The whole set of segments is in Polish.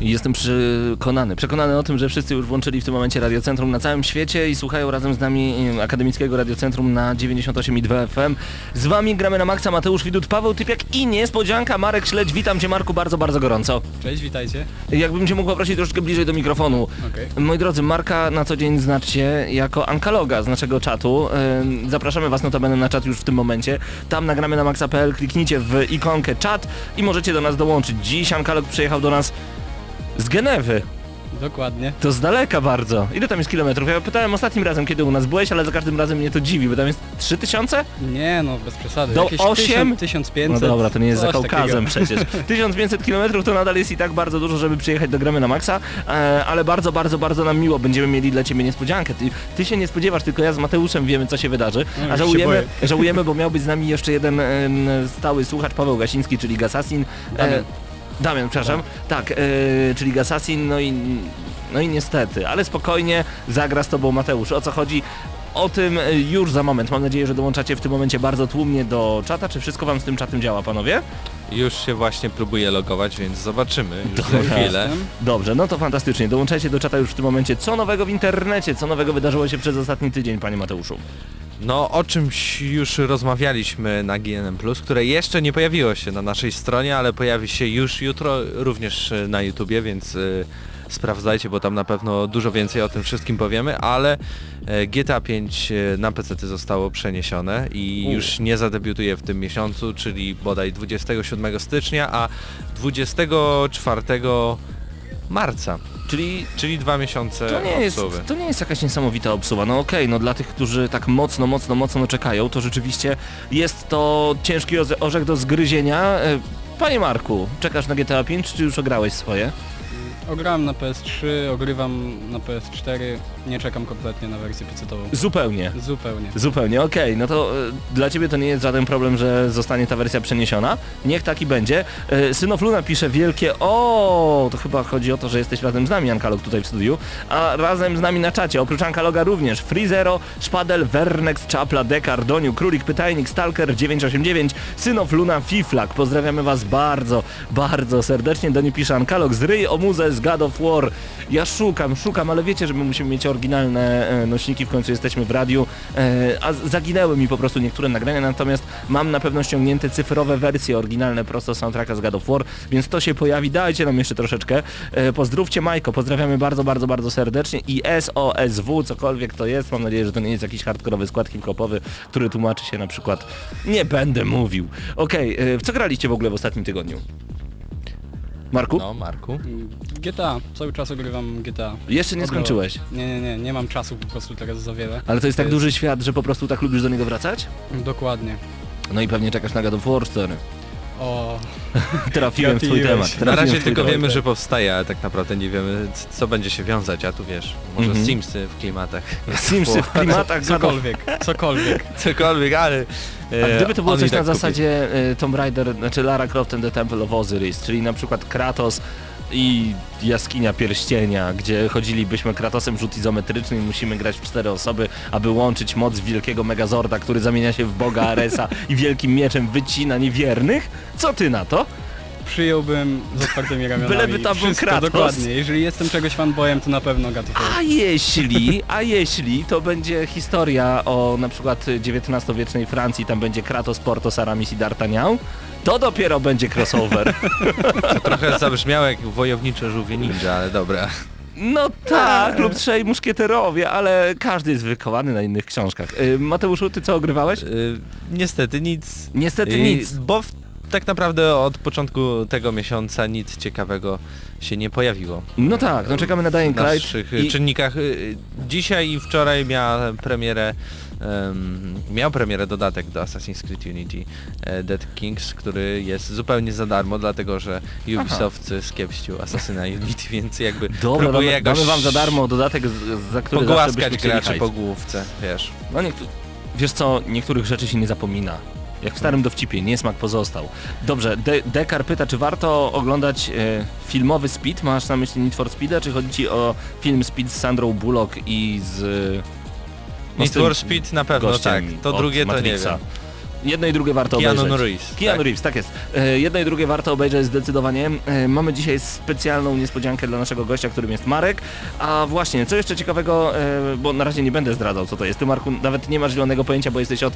Jestem przekonany, przekonany o tym, że wszyscy już włączyli w tym momencie Radiocentrum na całym świecie i słuchają razem z nami Akademickiego Radiocentrum na 98,2 FM. Z wami gramy na maksa Mateusz Widut, Paweł Typiak i niespodzianka Marek Śledź. Witam cię Marku bardzo, bardzo gorąco. Cześć, witajcie. Jakbym cię mógł poprosić troszeczkę bliżej do mikrofonu. Okej. Moi drodzy, Marka na co dzień znacie jako ankaloga z naszego czatu. Zapraszamy was notabene na czat już w tym momencie. Tam nagramy na maxa.pl, kliknijcie w ikonkę czat i możecie do nas dołączyć. Dziś ankalog przyjechał do nas z Genewy. Dokładnie. To z daleka bardzo. Ile tam jest kilometrów? Ja pytałem ostatnim razem, kiedy u nas byłeś, ale za każdym razem mnie to dziwi, bo tam jest 3000? Nie no, bez przesady. Do Jakieś osiem? 1000, 1500. No dobra, to nie jest za Kaukazem takiego. przecież. 1500 km to nadal jest i tak bardzo dużo, żeby przyjechać do Gramy na Maxa, e, ale bardzo, bardzo, bardzo nam miło. Będziemy mieli dla Ciebie niespodziankę. Ty, ty się nie spodziewasz, tylko ja z Mateuszem wiemy, co się wydarzy. No, A żałujemy, żałujemy, bo miał być z nami jeszcze jeden stały słuchacz, Paweł Gasiński, czyli Gasasin. Damian. Damian, przepraszam. Tak, e, czyli Gasasin, no i, no i niestety, ale spokojnie zagra z Tobą Mateusz. O co chodzi? O tym e, już za moment. Mam nadzieję, że dołączacie w tym momencie bardzo tłumnie do czata. Czy wszystko Wam z tym czatem działa, panowie? Już się właśnie próbuję logować, więc zobaczymy już za Dobra. chwilę. Dobrze, no to fantastycznie. Dołączajcie do czata już w tym momencie. Co nowego w internecie? Co nowego wydarzyło się przez ostatni tydzień, panie Mateuszu? No o czymś już rozmawialiśmy na GNM+, które jeszcze nie pojawiło się na naszej stronie, ale pojawi się już jutro również e, na YouTubie, więc e, sprawdzajcie, bo tam na pewno dużo więcej o tym wszystkim powiemy, ale e, GTA 5 e, na PC zostało przeniesione i U. już nie zadebiutuje w tym miesiącu, czyli bodaj 27 stycznia, a 24 marca, Czyli czyli dwa miesiące to nie, jest, obsuwy. to nie jest jakaś niesamowita obsuwa. No okej, no dla tych, którzy tak mocno, mocno, mocno czekają, to rzeczywiście jest to ciężki orzech do zgryzienia. E, Panie Marku, czekasz na GTA 5, czy już ograłeś swoje? Ograłem na PS3, ogrywam na PS4, nie czekam kompletnie na wersję PC-ową. Zupełnie. Zupełnie. Zupełnie, okej, no to e, dla Ciebie to nie jest żaden problem, że zostanie ta wersja przeniesiona. Niech taki będzie. E, Synofluna pisze wielkie o, to chyba chodzi o to, że jesteś razem z nami, Ankalog, tutaj w studiu, a razem z nami na czacie, oprócz Ankaloga również Freezero, Szpadel, Wernex, Czapla, Dekar, Doniu, Królik, Pytajnik, Stalker 989, Synofluna, Fiflak. Pozdrawiamy Was bardzo, bardzo serdecznie. Doniu pisze Ankalog, zryj o muzę z God of War. Ja szukam, szukam, ale wiecie, że my musimy mieć oryginalne e, nośniki, w końcu jesteśmy w radiu, e, a zaginęły mi po prostu niektóre nagrania, natomiast mam na pewno ściągnięte cyfrowe wersje oryginalne prosto soundtracka z God of War, więc to się pojawi, dajcie nam jeszcze troszeczkę. E, pozdrówcie Majko, pozdrawiamy bardzo, bardzo, bardzo serdecznie i SOSW, cokolwiek to jest, mam nadzieję, że to nie jest jakiś hardkorowy skład hip-hopowy, który tłumaczy się na przykład, nie będę mówił. Okej, e, w co graliście w ogóle w ostatnim tygodniu? Marku? No, Marku. Mm, GTA, cały czas ogrywam GTA. Jeszcze nie skończyłeś. Nie, nie, nie, nie mam czasu po prostu teraz za wiele. Ale to jest tak duży świat, że po prostu tak lubisz do niego wracać? Dokładnie. No i pewnie czekasz na God of War 4. O, Trafiłem w twój temat. Na trafiłem razie w twój tylko temat. wiemy, że powstaje, ale tak naprawdę nie wiemy co będzie się wiązać, a tu wiesz, może Mhm. Simsy w klimatach. Simsy w klimatach cokolwiek, cokolwiek. Cokolwiek, ale... A e, gdyby to było coś tak na kupi. zasadzie e, Tomb Raider, znaczy Lara Croft and the Temple of Osiris, czyli na przykład Kratos i jaskinia pierścienia, gdzie chodzilibyśmy Kratosem rzut izometryczny i musimy grać w cztery osoby, aby łączyć moc wielkiego Megazorda, który zamienia się w boga Aresa i wielkim mieczem wycina niewiernych? Co ty na to? Przyjąłbym z otwartymi ramionami. Byleby tam był Kratos. dokładnie. Jeżeli jestem czegoś fanboyem, to na pewno War. A jeśli, a jeśli to będzie historia o na przykład XIX-wiecznej Francji, tam będzie Kratos, Portos, Aramis i D'Artagnan, to dopiero będzie crossover. To trochę zabrzmiało jak wojownicze żółwie ninja, ale dobra. No tak, lub trzej muszkieterowie, ale każdy jest wychowany na innych książkach. Y, Mateuszu, ty co ogrywałeś? Y, niestety nic. Niestety Y, nic. Bo w, tak naprawdę od początku tego miesiąca nic ciekawego się nie pojawiło. No tak, no czekamy na Dying w Light naszych i czynnikach. Y, Dzisiaj i wczoraj miała premierę em, miał premierę dodatek do Assassin's Creed Unity e, Dead Kings, który jest zupełnie za darmo, dlatego że Ubisoft skiepścił Assassina Unity, więc jakby Dobra, próbuje damy, jakoś damy wam za darmo dodatek, z, za który pogłaskać graczy po główce, wiesz. No niektó- wiesz co, niektórych rzeczy się nie zapomina. Jak w starym dowcipie, niesmak pozostał. Dobrze, De Dekar pyta, czy warto oglądać e, filmowy Speed? Masz na myśli Need for Speeda, czy chodzi ci o film Speed z Sandrą Bullock i z... no, Need for Speed na pewno tak, to drugie to nie Matrixa. wiem. Jedno i drugie warto Keanu obejrzeć. Reeves, Keanu tak? Reeves, tak jest. E, Jedno i drugie warto obejrzeć zdecydowanie. E, Mamy dzisiaj specjalną niespodziankę dla naszego gościa, którym jest Marek. A właśnie, co jeszcze ciekawego, e, bo na razie nie będę zdradzał co to jest. Ty Marku nawet nie masz zielonego pojęcia, bo jesteś od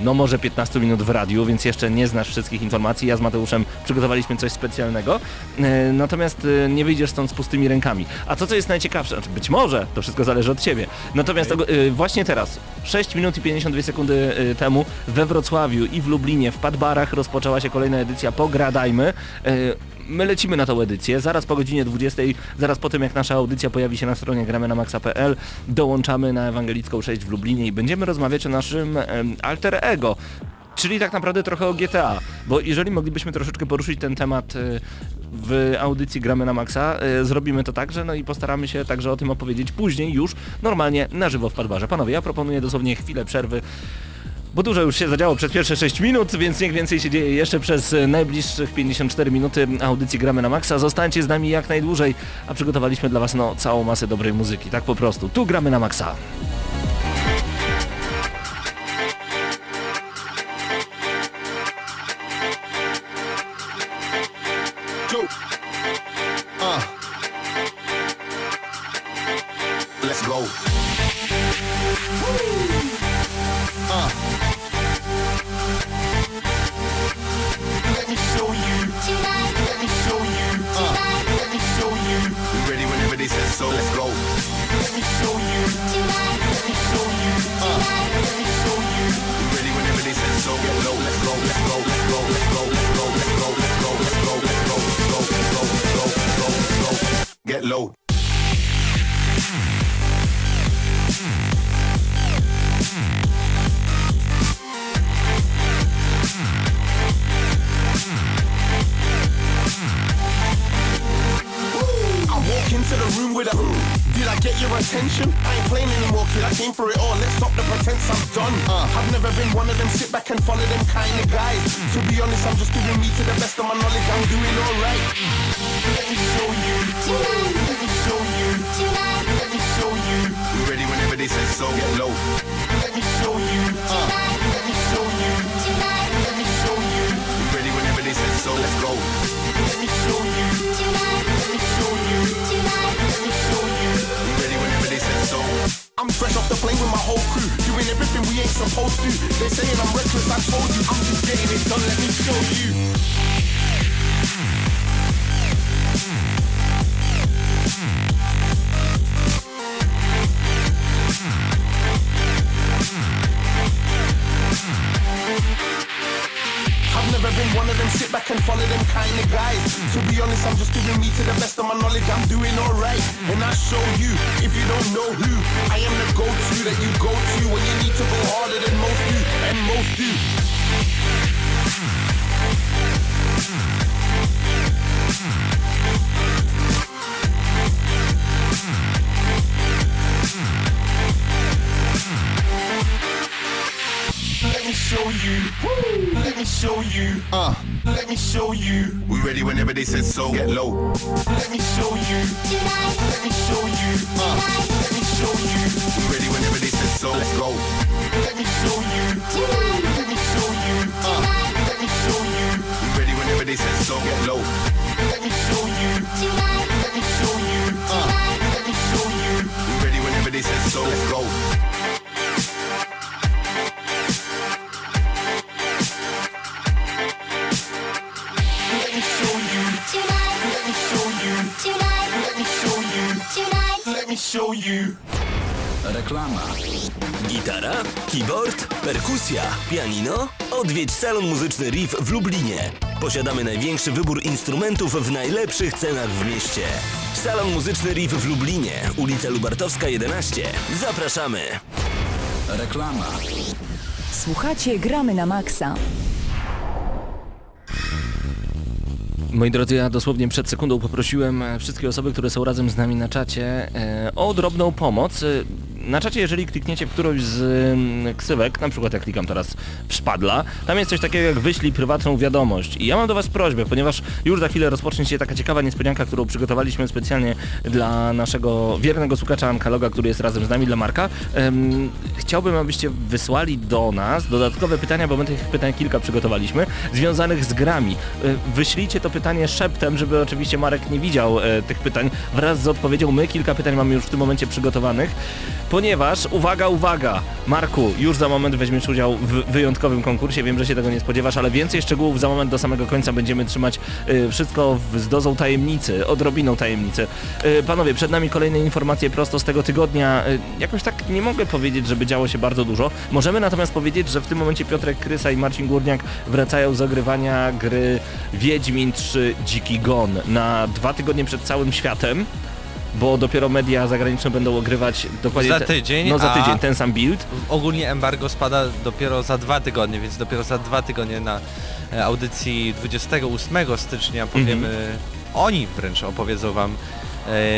no może 15 minut w radiu, więc jeszcze nie znasz wszystkich informacji. Ja z Mateuszem przygotowaliśmy coś specjalnego. E, Natomiast e, nie wyjdziesz stąd z pustymi rękami. A to co jest najciekawsze, znaczy być może, to wszystko zależy od ciebie. Natomiast e, właśnie teraz, 6 minut i 52 sekundy temu we Wrocławiu i w Lublinie w Padbarach rozpoczęła się kolejna edycja Pogradajmy. E, My lecimy na tą edycję, zaraz po godzinie 20, zaraz po tym jak nasza audycja pojawi się na stronie gramy na maxa.pl, dołączamy na Ewangelicką 6 w Lublinie i będziemy rozmawiać o naszym alter ego. Czyli tak naprawdę trochę o GTA, bo jeżeli moglibyśmy troszeczkę poruszyć ten temat y, w audycji Gramy na Maxa, y, zrobimy to także, no i postaramy się także o tym opowiedzieć później już normalnie na żywo w Padbarze. Panowie, ja proponuję dosłownie chwilę przerwy, bo dużo już się zadziało przez pierwsze 6 minut, więc niech więcej się dzieje jeszcze przez e, najbliższych 54 minuty audycji Gramy na Maxa. Zostańcie z nami jak najdłużej, a przygotowaliśmy dla Was no, całą masę dobrej muzyki, tak po prostu. Tu Gramy na Maxa. With a Did I get your attention? I ain't playing anymore, kid. I came for it all. Let's stop the pretense. I'm done. Uh, I've never been one of them sit back and follow them kind of guys. To be honest, I'm just doing me to the best of my knowledge. I'm doing alright. Let me show you. Let me show you. Let me show you. Ready whenever they say so. Get low. Let me show you. I'm fresh off the plane with my whole crew, doing everything we ain't supposed to. They saying I'm reckless, I told you. I'm just getting it done. Let me show you. And follow them kind of guys. To be honest, I'm just giving me to the best of my knowledge. I'm doing alright, and I show you. If you don't know who, I am the go-to that you go to when you need to go harder than most do, and most do. Let me show you. Let me show you. Uh. Let me show you. We ready whenever they say so. Get low. Let me show you. Let me show you. Uh. Let me show you. We ready whenever they say so. Let's go. Let me show you. Let me show you. Uh. Let me show you. We ready whenever they say so. Get low. Reklama. Gitara, keyboard, perkusja, pianino? Odwiedź salon muzyczny Riff w Lublinie. Posiadamy największy wybór instrumentów w najlepszych cenach w mieście. Salon muzyczny Riff w Lublinie, ulica Lubartowska 11. Zapraszamy. Reklama. Słuchacie Gramy na Maxa. Moi drodzy, ja dosłownie przed sekundą poprosiłem wszystkie osoby, które są razem z nami na czacie e, o drobną pomoc. Na czacie, jeżeli klikniecie w którąś z ksywek, na przykład ja klikam teraz w szpadla, tam jest coś takiego jak wyślij prywatną wiadomość. I ja mam do Was prośbę, ponieważ już za chwilę rozpocznie się taka ciekawa niespodzianka, którą przygotowaliśmy specjalnie dla naszego wiernego słuchacza Ankaloga, który jest razem z nami, dla Marka. Em, chciałbym, abyście wysłali do nas dodatkowe pytania, bo my tych pytań kilka przygotowaliśmy, związanych z grami. E, Wyślijcie to pytanie szeptem, żeby oczywiście Marek nie widział e, tych pytań wraz z odpowiedzią. My kilka pytań mamy już w tym momencie przygotowanych, ponieważ, uwaga, uwaga, Marku, już za moment weźmiesz udział w wyjątkowym konkursie, wiem, że się tego nie spodziewasz, ale więcej szczegółów za moment do samego końca będziemy trzymać e, wszystko w, z dozą tajemnicy, odrobiną tajemnicy. E, panowie, przed nami kolejne informacje prosto z tego tygodnia. E, jakoś tak nie mogę powiedzieć, żeby działo się bardzo dużo. Możemy natomiast powiedzieć, że w tym momencie Piotrek Krysa i Marcin Górniak wracają z ogrywania gry Wiedźmin 3 Dziki Gon na dwa tygodnie przed całym światem. Bo dopiero media zagraniczne będą ogrywać dokładnie Za te- tydzień, no za tydzień ten sam build. Ogólnie embargo spada dopiero za dwa tygodnie, więc dopiero za dwa tygodnie na e, audycji 28 stycznia powiemy, oni wręcz opowiedzą wam,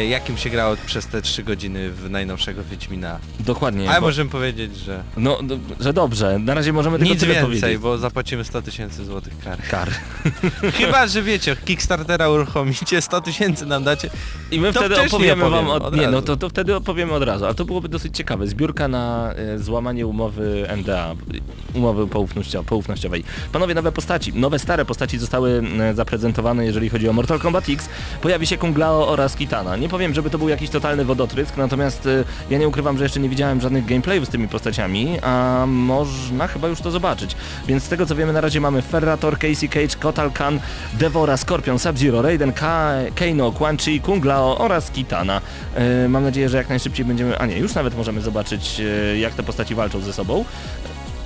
jakim się grało przez te trzy godziny w najnowszego Wiedźmina. Dokładnie. Ale bo- możemy powiedzieć, że No, no, że dobrze. Na razie możemy tylko nic tyle więcej, powiedzieć. bo zapłacimy 100 tysięcy złotych kary. Kar. Chyba, że wiecie, Kickstartera uruchomicie, 100 tysięcy nam dacie. I my To wtedy opowiemy wam od... od Nie, no to, to wtedy opowiemy od razu, ale to byłoby dosyć ciekawe. Zbiórka na e, złamanie umowy NDA, umowy poufnościo- poufnościowej. Panowie, nowe postaci, nowe stare postaci zostały e, zaprezentowane, jeżeli chodzi o Mortal Kombat X. Pojawi się Kung Lao oraz Kitana. Nie powiem, żeby to był jakiś totalny wodotrysk, natomiast e, ja nie ukrywam, że jeszcze nie widziałem żadnych gameplayów z tymi postaciami, a można chyba już to zobaczyć. Więc z tego co wiemy na razie mamy Ferrator, Casey Cage, Kotal Khan, Devora, Scorpion, Sub-Zero, Raiden, Ka Kano, Quan Chi, Kung Lao oraz Kitana. E, mam nadzieję, że jak najszybciej będziemy, a nie, już nawet możemy zobaczyć e, jak te postaci walczą ze sobą.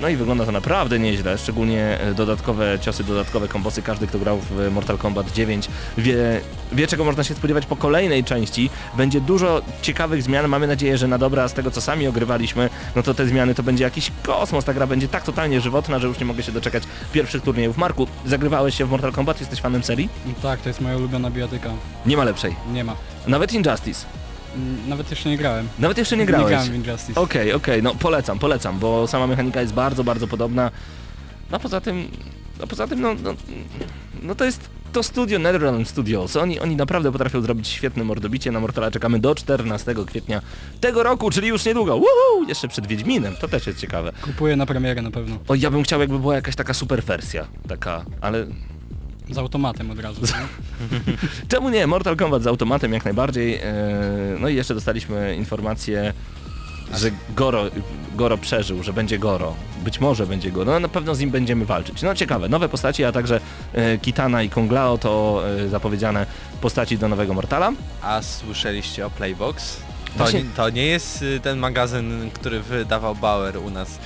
No i wygląda to naprawdę nieźle, szczególnie e, dodatkowe ciosy, dodatkowe kombosy. Każdy, kto grał w Mortal Kombat 9 wie, wie czego można się spodziewać po kolejnej części. Będzie dużo ciekawych zmian, mamy nadzieję, że na dobre, a z tego co sami ogrywaliśmy, no to te zmiany to będzie jakiś kosmos. Ta gra będzie tak totalnie żywotna, że już nie mogę się doczekać pierwszych turniejów. Marku, zagrywałeś się w Mortal Kombat? Jesteś fanem serii? Tak, to jest moja ulubiona bijatyka. Nie ma lepszej. Nie ma. Nawet Injustice. Mm, Nawet jeszcze nie grałem. Nawet jeszcze nie Nie grałeś. grałem w Injustice. Okej, okej, no polecam, polecam, bo sama mechanika jest bardzo, bardzo podobna. No poza tym, no poza tym, no, no, no to jest to studio NetherRealm Studios. Oni, oni naprawdę potrafią zrobić świetne mordobicie. Na Mortala czekamy do 14 kwietnia tego roku, czyli już niedługo. Woohoo! Jeszcze przed Wiedźminem, to też jest ciekawe. Kupuję na premierę na pewno. O, ja bym chciał jakby była jakaś taka super wersja, taka, ale Z automatem od razu. Czemu nie? Mortal Kombat z automatem jak najbardziej. Eee, No i jeszcze dostaliśmy informację, że Goro, Goro przeżył, że będzie Goro. Być może będzie Goro. No na pewno z nim będziemy walczyć. No ciekawe, nowe postaci, a także e, Kitana i Kung Lao to e, zapowiedziane postaci do nowego Mortala. A słyszeliście o Playbox? To, to nie jest y, ten magazyn, który wydawał Bauer u nas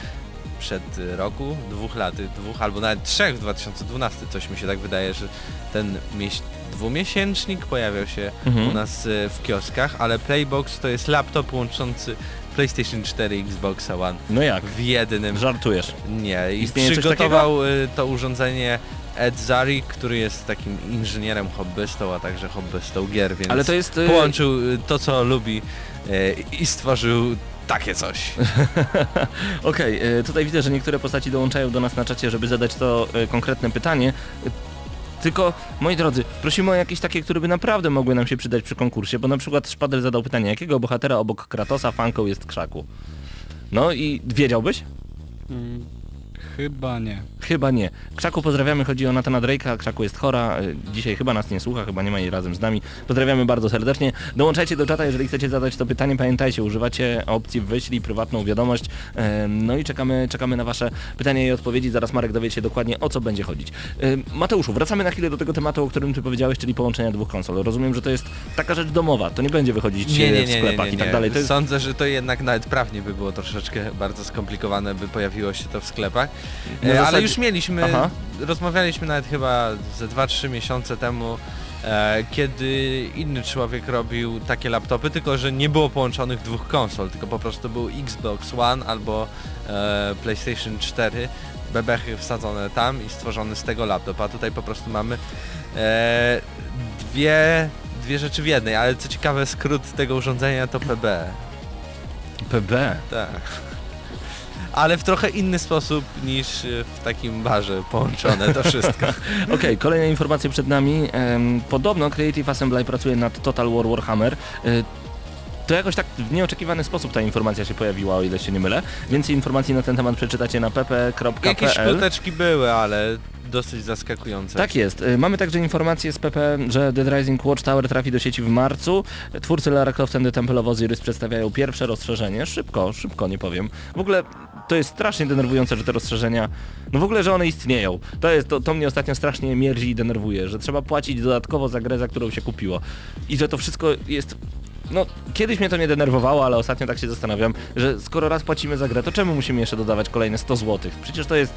przed y, roku, dwóch lat, dwóch albo nawet trzech w 2012, coś mi się tak wydaje, że ten mieś, dwumiesięcznik pojawiał się Mhm. u nas y, w kioskach, ale Playbox to jest laptop łączący PlayStation 4 i Xbox One No jak? w jednym. Żartujesz. Nie, i Istnieje przygotował y, to urządzenie Ed Zari, który jest takim inżynierem hobbystą, a także hobbystą gier, więc Ale to jest... e, połączył to, co lubi i stworzył takie coś. Okej, e, tutaj widzę, że niektóre postaci dołączają do nas na czacie, żeby zadać to e, konkretne pytanie. E, Tylko, moi drodzy, prosimy o jakieś takie, które by naprawdę mogły nam się przydać przy konkursie, bo na przykład Szpadel zadał pytanie, jakiego bohatera obok Kratosa fanką jest Krzaku? No i wiedziałbyś? Mm, Chyba nie. Chyba nie. Krzaku pozdrawiamy, chodzi o Natana Drake'a, Krzaku jest chora, dzisiaj chyba nas nie słucha, chyba nie ma jej razem z nami. Pozdrawiamy bardzo serdecznie. Dołączajcie do czata, jeżeli chcecie zadać to pytanie, pamiętajcie, używacie opcji wyślij prywatną wiadomość. No i czekamy, czekamy na wasze pytania i odpowiedzi, zaraz Marek dowie się dokładnie o co będzie chodzić. Mateuszu, wracamy na chwilę do tego tematu, o którym ty powiedziałeś, czyli połączenia dwóch konsol. Rozumiem, że to jest taka rzecz domowa, to nie będzie wychodzić e, w sklepach i tak dalej. To jest... Sądzę, że to jednak nawet prawnie by było troszeczkę bardzo skomplikowane, by pojawiło się to w sklepach. E, Ale zasadzie- już mieliśmy, Aha. rozmawialiśmy nawet chyba ze 2-3 miesiące temu e, kiedy inny człowiek robił takie laptopy, tylko że nie było połączonych dwóch konsol, tylko po prostu był Xbox One albo e, PlayStation 4, bebechy wsadzone tam i stworzony z tego laptop, a tutaj po prostu mamy e, dwie, dwie rzeczy w jednej, ale co ciekawe skrót tego urządzenia to PB. PB. Tak. Ale w trochę inny sposób niż e, w takim barze połączone to wszystko. Okej, kolejne informacje przed nami. Podobno Creative Assembly pracuje nad Total War Warhammer. Y, to jakoś tak w nieoczekiwany sposób ta informacja się pojawiła, o ile się nie mylę. Więcej informacji na ten temat przeczytacie na Jakieś pp.pl. szpoteczki były, ale dosyć zaskakujące. Tak jest. Y, Mamy także informację z PP, że Dead Rising Watchtower trafi do sieci w marcu. Twórcy Lara Croft and the Temple of Osiris przedstawiają pierwsze rozszerzenie. Szybko, szybko, nie powiem. W ogóle to jest strasznie denerwujące, że te rozszerzenia, no w ogóle, że one istnieją. To jest, to, to mnie ostatnio strasznie mierzi i denerwuje, że trzeba płacić dodatkowo za grę, za którą się kupiło. I że to wszystko jest no, kiedyś mnie to nie denerwowało, ale ostatnio tak się zastanawiam, że skoro raz płacimy za grę, to czemu musimy jeszcze dodawać kolejne 100 zł? Przecież to jest,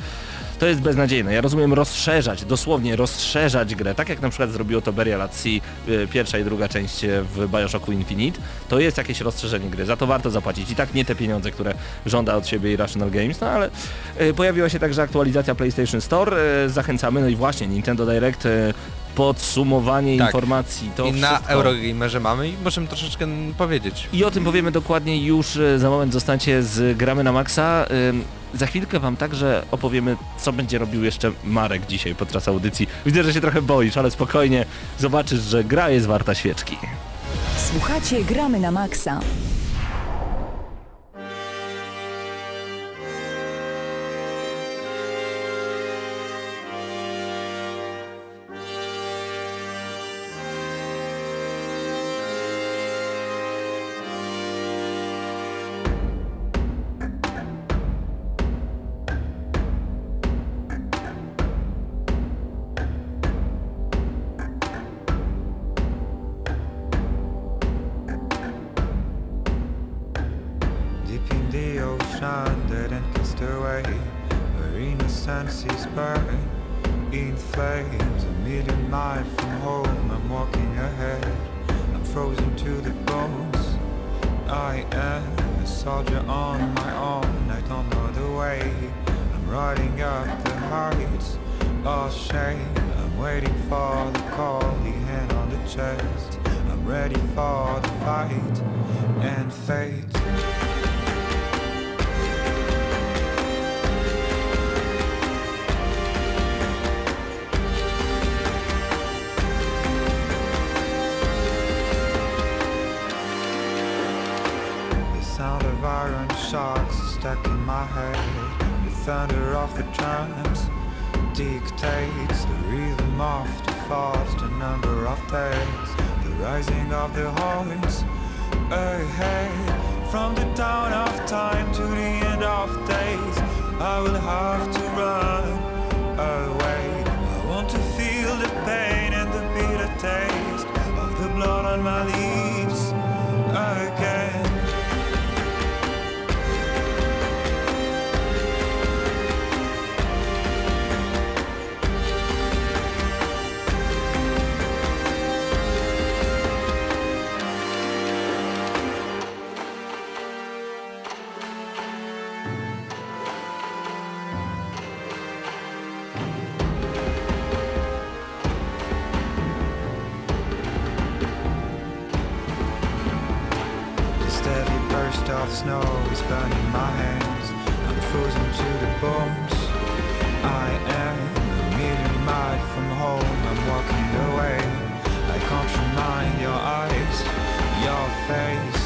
to jest beznadziejne. Ja rozumiem rozszerzać, dosłownie rozszerzać grę, tak jak na przykład zrobiło to Burial at Sea, y, pierwsza i druga część y, w Bioshocku Infinite, to jest jakieś rozszerzenie gry, za to warto zapłacić. I tak nie te pieniądze, które żąda od siebie Irrational Games, no ale y, pojawiła się także aktualizacja PlayStation Store, zachęcamy, no i właśnie Nintendo Direct, podsumowanie Tak. informacji, to I na wszystko. Eurogamerze mamy i możemy troszeczkę powiedzieć. I o tym powiemy dokładnie już za moment zostańcie z Gramy na Maxa. Za chwilkę wam także opowiemy, co będzie robił jeszcze Marek dzisiaj podczas audycji. Widzę, że się trochę boisz, ale spokojnie zobaczysz, że gra jest warta świeczki. Słuchacie Gramy na Maxa. Steady burst of snow is burning my hands. I'm frozen to the bones. I am a million miles from home. I'm walking away. I can't remind your eyes, your face.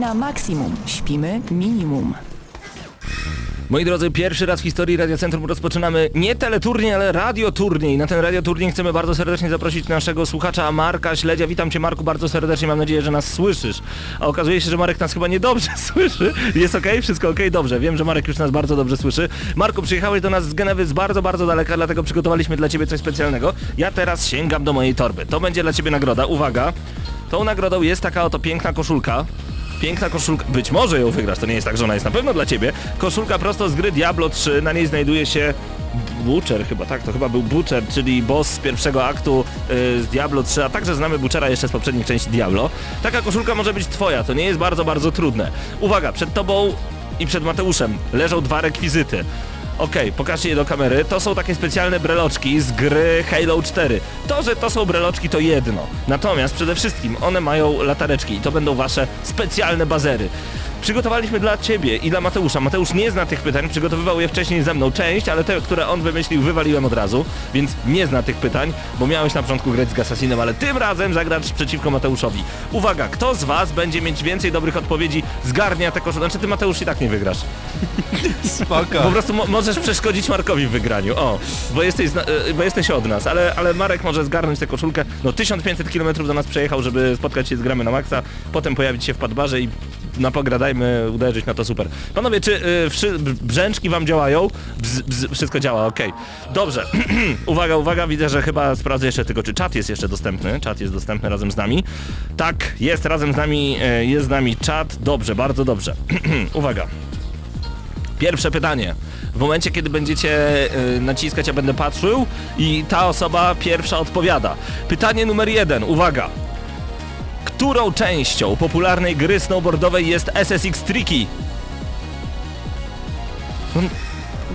Na maksimum, śpimy minimum. Moi drodzy, pierwszy raz w historii Radiocentrum rozpoczynamy nie teleturniej, ale radioturniej. Na ten radioturniej chcemy bardzo serdecznie zaprosić naszego słuchacza Marka Śledzia. Witam Cię Marku bardzo serdecznie, mam nadzieję, że nas słyszysz. A okazuje się, że Marek nas chyba niedobrze słyszy. Jest okej? Wszystko okej? Dobrze. Wiem, że Marek już nas bardzo dobrze słyszy. Marku, przyjechałeś do nas z Genewy z bardzo, bardzo daleka, dlatego przygotowaliśmy dla Ciebie coś specjalnego. Ja teraz sięgam do mojej torby. To będzie dla Ciebie nagroda. Uwaga. Tą nagrodą jest taka oto piękna koszulka. Piękna koszulka, być może ją wygrasz, to nie jest tak, że ona jest na pewno dla ciebie. Koszulka prosto z gry Diablo 3, na niej znajduje się Butcher chyba, tak, to chyba był Butcher, czyli boss z pierwszego aktu y, z Diablo 3, a także znamy Butchera jeszcze z poprzednich części Diablo. Taka koszulka może być twoja, to nie jest bardzo, bardzo trudne. Uwaga, przed tobą i przed Mateuszem leżą dwa rekwizyty. Okej, pokażcie je do kamery. To są takie specjalne breloczki z gry Halo 4. To, że to są breloczki to jedno. Natomiast przede wszystkim one mają latareczki i to będą wasze specjalne bazery. Przygotowaliśmy dla ciebie i dla Mateusza. Mateusz nie zna tych pytań, przygotowywał je wcześniej ze mną część, ale te, które on wymyślił, wywaliłem od razu, więc nie zna tych pytań, bo miałeś na początku grać z Assassinem, ale tym razem zagrasz przeciwko Mateuszowi. Uwaga, kto z was będzie mieć więcej dobrych odpowiedzi, zgarnia te koszulki. Znaczy ty Mateusz i tak nie wygrasz. Spoko. Po prostu mo możesz przeszkodzić Markowi w wygraniu. O, bo jesteś, e, bo jesteś od nas, ale, ale Marek może zgarnąć tę koszulkę. No 1500 km do nas przejechał, żeby spotkać się z gramy na maksa, potem pojawić się w Padbarze i na pogradajmy, uderzyć na to super. Panowie, czy y, brzęczki wam działają? Bz, bz, wszystko działa, okej. Dobrze. uwaga, uwaga, widzę, że chyba sprawdzę jeszcze tylko, czy czat jest jeszcze dostępny. Czat jest dostępny razem z nami. Tak, jest razem z nami, e, jest z nami czat. Dobrze, bardzo dobrze. uwaga. Pierwsze pytanie. W momencie, kiedy będziecie y, naciskać, ja będę patrzył i ta osoba pierwsza odpowiada. Pytanie numer jeden. Uwaga. Którą częścią popularnej gry snowboardowej jest SSX Tricky?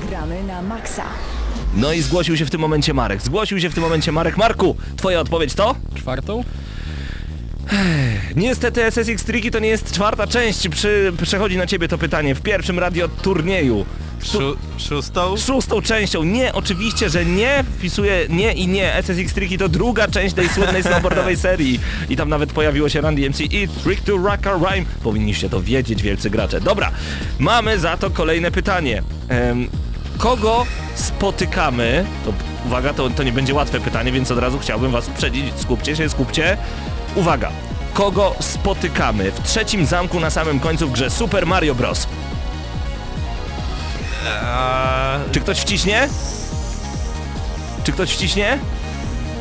Gramy na maksa. No i zgłosił się w tym momencie Marek. Zgłosił się w tym momencie Marek. Marku, twoja odpowiedź to? Czwartą? Niestety SSX Tricky to nie jest czwarta część. Przy, przechodzi na ciebie to pytanie w pierwszym radioturnieju. Szó szóstą? szóstą częścią. Nie, oczywiście, że nie wpisuję nie i nie. SSX Tricky to druga część tej słynnej snowboardowej serii. I tam nawet pojawiło się Randy MC i Trick to Rock a Rhyme. Powinniście to wiedzieć, wielcy gracze. Dobra, mamy za to kolejne pytanie. Kogo spotykamy? To uwaga, to, to nie będzie łatwe pytanie, więc od razu chciałbym was uprzedzić. Skupcie się, skupcie. Uwaga. Kogo spotykamy w trzecim zamku na samym końcu w grze Super Mario Bros? Eee, Czy ktoś wciśnie? Czy ktoś wciśnie?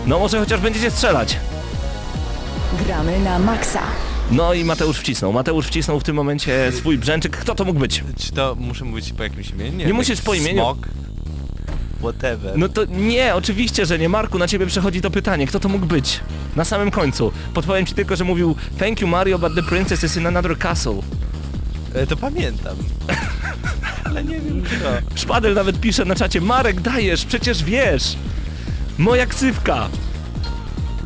No może chociaż będziecie strzelać. Gramy na maksa. No i Mateusz wcisnął. Mateusz wcisnął w tym momencie swój brzęczyk. Kto to mógł być? czy to muszę mówić po jakimś imieniu? Nie wiem, musisz po imieniu. Smok? Whatever. No to nie, oczywiście, że nie. Marku, na ciebie przechodzi to pytanie. Kto to mógł być? Na samym końcu. Podpowiem ci tylko, że mówił Thank you Mario, but the princess is in another castle. E, to pamiętam. Ale nie wiem kto. Szpadel nawet pisze na czacie Marek, dajesz, przecież wiesz. Moja ksywka.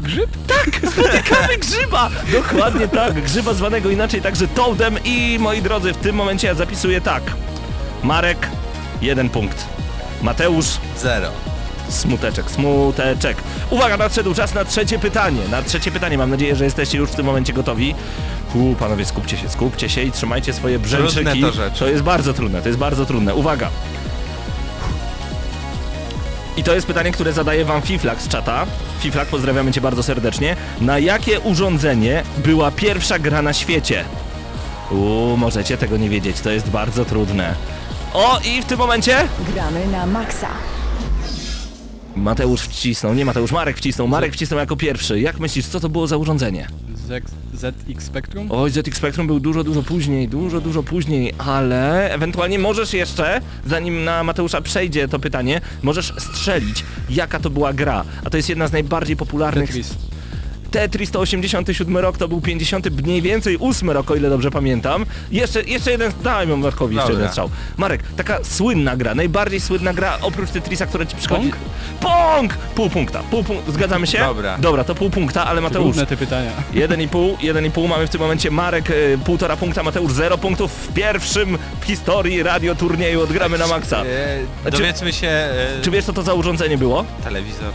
Grzyb? Tak, spotykamy grzyba! Dokładnie tak, grzyba zwanego inaczej także Toadem i moi drodzy, w tym momencie ja zapisuję tak. Marek, jeden punkt. Mateusz, Zero. Smuteczek, smuteczek. Uwaga, nadszedł czas na trzecie pytanie. Na trzecie pytanie, mam nadzieję, że jesteście już w tym momencie gotowi. U, panowie, skupcie się, skupcie się i trzymajcie swoje brzęczyki. Trudne to rzeczy. To jest bardzo trudne, to jest bardzo trudne. Uwaga. I to jest pytanie, które zadaje wam Fiflak z czata. Fiflak, pozdrawiamy cię bardzo serdecznie. Na jakie urządzenie była pierwsza gra na świecie? Uuu, możecie tego nie wiedzieć, to jest bardzo trudne. O, i w tym momencie Gramy na maksa. Mateusz wcisnął, nie Mateusz, Marek wcisnął, Marek wcisnął jako pierwszy. Jak myślisz, co to było za urządzenie? ZX, ZX Spectrum? Oj, ZX Spectrum był dużo, dużo później, dużo, dużo później, ale ewentualnie możesz jeszcze, zanim na Mateusza przejdzie to pytanie, możesz strzelić, jaka to była gra. A to jest jedna z najbardziej popularnych... Tetris. Tetris to 87 rok, to był 50 mniej więcej 8 rok, o ile dobrze pamiętam. Jeszcze, jeszcze jeden, dałem Markowi jeszcze Dobra. jeden strzał. Marek, taka słynna gra, najbardziej słynna gra oprócz Tetrisa, która ci przychodzi. Pong? Pong! Pół punkta, pół punkta, zgadzamy się? Dobra. Dobra, to pół punkta, ale Mateusz, Trudne te pytania. Jeden i pół, jeden i pół mamy w tym momencie Marek y, półtora punkta, Mateusz zero punktów w pierwszym w historii radioturnieju odgramy na maksa. E, czy- dowiedzmy się... E, Czy wiesz co to za urządzenie było? Telewizor.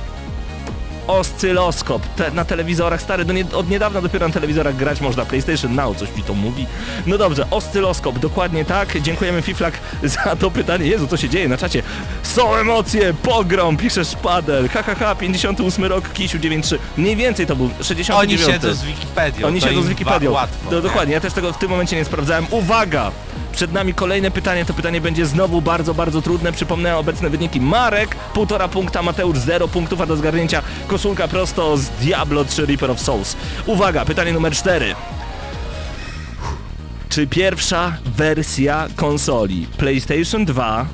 Oscyloskop. Te, na telewizorach stary, no nie, od niedawna dopiero na telewizorach grać można. PlayStation Now, coś mi to mówi. No dobrze, oscyloskop, dokładnie tak. Dziękujemy Fiflak za to pytanie. Jezu, co się dzieje na czacie? Są emocje, pogrom, pisze Szpadel. Ha, 58 rok, Kisiu 93. Mniej więcej to był 69. Oni siedzą z Wikipedią. Oni siedzą z Wikipedią. Łatwo. Nie? dokładnie, ja też tego w tym momencie nie sprawdzałem. Uwaga! Przed nami kolejne pytanie, to pytanie będzie znowu bardzo, bardzo trudne. Przypomnę obecne wyniki. Marek, półtora punkta, Mateusz, zero punktów, a do zgarnięcia koszulka prosto z Diablo 3 Reaper of Souls. Uwaga, pytanie numer 4. Czy pierwsza wersja konsoli PlayStation 2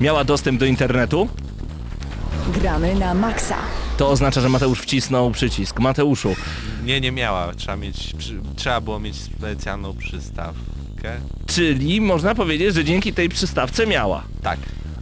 miała dostęp do internetu? Gramy na maksa. To oznacza, że Mateusz wcisnął przycisk. Mateuszu, Nie, nie miała. Trzeba mieć, przy, trzeba było mieć specjalną przystawkę. Czyli można powiedzieć, że dzięki tej przystawce miała. Tak,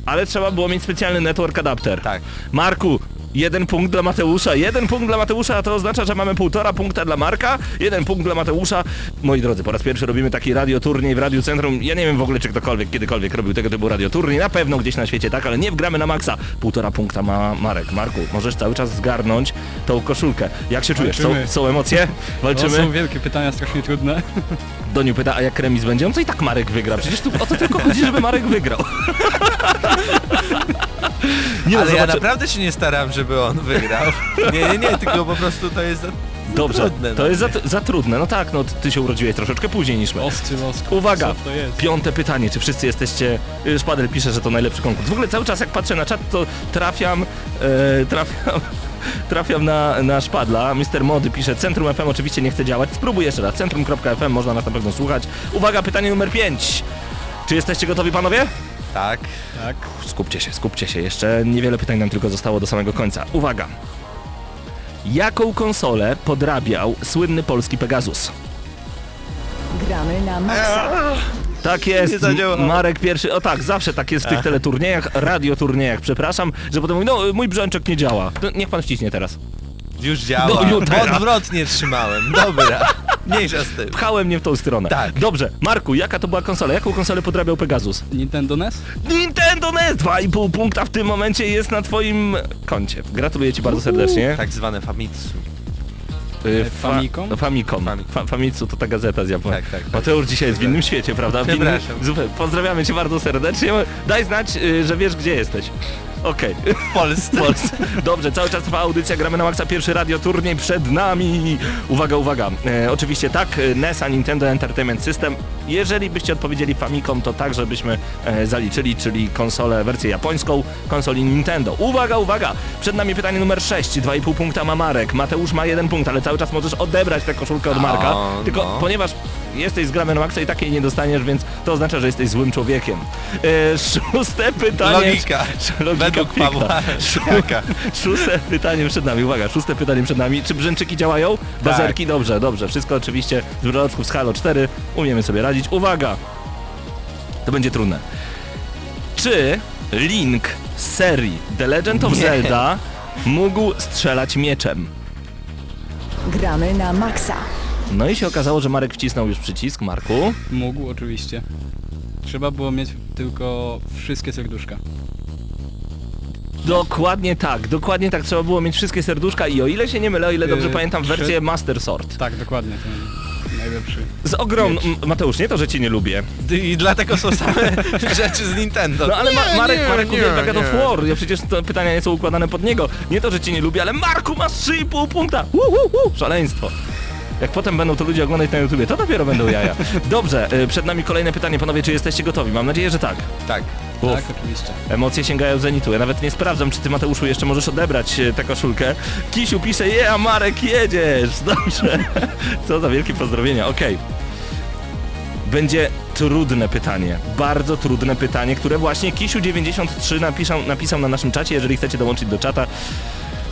Ale trzeba było mieć specjalny network adapter. tak. Marku, jeden punkt dla Mateusza, jeden punkt dla Mateusza, a to oznacza, że mamy półtora punkta dla Marka, jeden punkt dla Mateusza. Moi drodzy, po raz pierwszy robimy taki radioturniej w Radiu Centrum. Ja nie wiem w ogóle, czy ktokolwiek kiedykolwiek robił tego typu radioturniej. Na pewno gdzieś na świecie tak, ale nie wgramy na maksa. Półtora punkta ma Marek. Marku, możesz cały czas zgarnąć tą koszulkę. Jak się czujesz? Są, Walczymy. są emocje? To są Walczymy? wielkie pytania, strasznie trudne. Doniu pyta, a jak remis będzie? No to i tak Marek wygra. Przecież tu o to tylko chodzi, żeby Marek wygrał. Nie no, Ale ja naprawdę się nie staram, żeby on wygrał. Nie, nie, nie, tylko po prostu to jest za, za Dobrze, trudne. to no. jest za, za trudne. No tak, no ty się urodziłeś troszeczkę później niż my. Oscyloskop. Uwaga, Co to jest? piąte pytanie, czy wszyscy jesteście... y, Szpadel pisze, że to najlepszy konkurs. W ogóle cały czas jak patrzę na czat, to trafiam, e, trafiam, trafiam na, na Szpadla. Mister Mody pisze, Centrum FM oczywiście nie chce działać. Spróbuj jeszcze raz, centrum.fm, można nas na pewno słuchać. Uwaga, pytanie numer 5. Czy jesteście gotowi panowie? Tak. Tak. Skupcie się, skupcie się. Jeszcze niewiele pytań nam tylko zostało do samego końca. Uwaga. Jaką konsolę podrabiał słynny polski Pegasus? Gramy na maksa. Tak jest, zadziałało. Marek pierwszy, o tak, zawsze tak jest w tych teleturniejach, radioturniejach, przepraszam, że potem mówi, no mój brzęczek nie działa. To niech pan wciśnie teraz. Już działa. No, już teraz. Odwrotnie trzymałem. Dobra. Mniejsza z tym. Pchałem mnie w tą stronę. Tak. Dobrze, Marku, jaka to była konsola? Jaką konsolę podrabiał Pegasus? Nintendo NES? Nintendo NES! 2,5 punkta w tym momencie jest na twoim koncie. Gratuluję ci bardzo serdecznie. Tak zwane Famitsu. Y, Famicom? no, Famicom. Famicom. Fa Famitsu to ta gazeta z Japonii. Tak, tak, tak. Mateusz dzisiaj jest w innym świecie, prawda? W innym... Pozdrawiamy cię bardzo serdecznie. Daj znać, y, że wiesz gdzie jesteś. Okej. W Polsce. Polsce. Dobrze, cały czas trwa audycja, gramy na maksa pierwszy radio turniej przed nami. Uwaga, uwaga. E, oczywiście tak, e, NESa Nintendo Entertainment System. Jeżeli byście odpowiedzieli Famicom, to tak, żebyśmy e, zaliczyli, czyli konsolę, wersję japońską konsoli Nintendo. Uwaga, uwaga. Przed nami pytanie numer 6. 2,5 punkta ma Marek. Mateusz ma jeden punkt, ale cały czas możesz odebrać tę koszulkę od Marka. Tylko no. ponieważ jesteś z gramy na maksa i takiej nie dostaniesz, więc to oznacza, że jesteś złym człowiekiem. E, szóste pytanie. Logika. Logika Według piękna. Pawła Szó-. Szóste pytanie przed nami, uwaga, szóste pytanie przed nami. Czy brzęczyki działają? Bazerki? Dobrze, dobrze. Wszystko oczywiście z wyroczków z Halo 4. Umiemy sobie radzić. Uwaga! To będzie trudne. Czy Link z serii The Legend of Nie. Zelda mógł strzelać mieczem? Gramy na maksa. No i się okazało, że Marek wcisnął już przycisk. Marku? Mógł, oczywiście. Trzeba było mieć tylko wszystkie serduszka. Dokładnie tak, dokładnie tak. Trzeba było mieć wszystkie serduszka i o ile się nie mylę, o ile dobrze Yy, pamiętam, trzy- wersję Master Sword. Tak, dokładnie, ten najlepszy. Z ogromną... Miecz. M- Mateusz, nie to, że cię nie lubię. I dlatego są same rzeczy z Nintendo. No ale Ma Marek, nie, Marek uwielbia God of. War. Ja przecież te pytania nie są układane pod niego. Nie to, że cię nie lubię, ale Marku masz 3,5 punkta. Uu, uu, uu. Szaleństwo. Jak potem będą to ludzie oglądać na YouTubie, to dopiero będą jaja. Dobrze, y, przed nami kolejne pytanie, panowie, czy jesteście gotowi? Mam nadzieję, że tak. Tak. Uf. Tak, oczywiście. Emocje sięgają zenitu. Ja nawet nie sprawdzam, czy ty Mateuszu jeszcze możesz odebrać e, tę koszulkę. Kisiu pisze, je, a Marek jedziesz. Dobrze. Co za wielkie pozdrowienia. Okej. Będzie trudne pytanie, bardzo trudne pytanie, które właśnie Kisiu93 napisał, napisał na naszym czacie, jeżeli chcecie dołączyć do czata.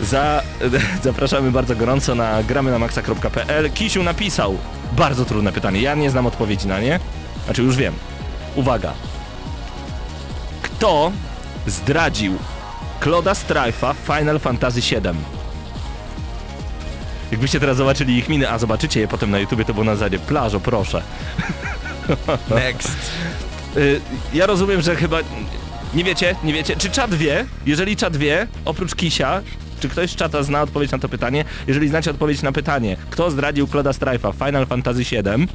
Za, zapraszamy bardzo gorąco na gramy na maxa.pl. Kisiu napisał bardzo trudne pytanie. Ja nie znam odpowiedzi na nie. Znaczy już wiem. Uwaga. Kto zdradził Claude'a Strife'a w Final Fantasy VII? Jakbyście teraz zobaczyli ich miny, a zobaczycie je potem na YouTubie, to było na zasadzie plażo, proszę. Next. Y, ja rozumiem, że chyba nie wiecie, nie wiecie. Czy czat wie? Jeżeli czat wie, oprócz Kisia, Czy ktoś z czata zna odpowiedź na to pytanie? Jeżeli znacie odpowiedź na pytanie, kto zdradził Claude'a Strife'a w Final Fantasy VII,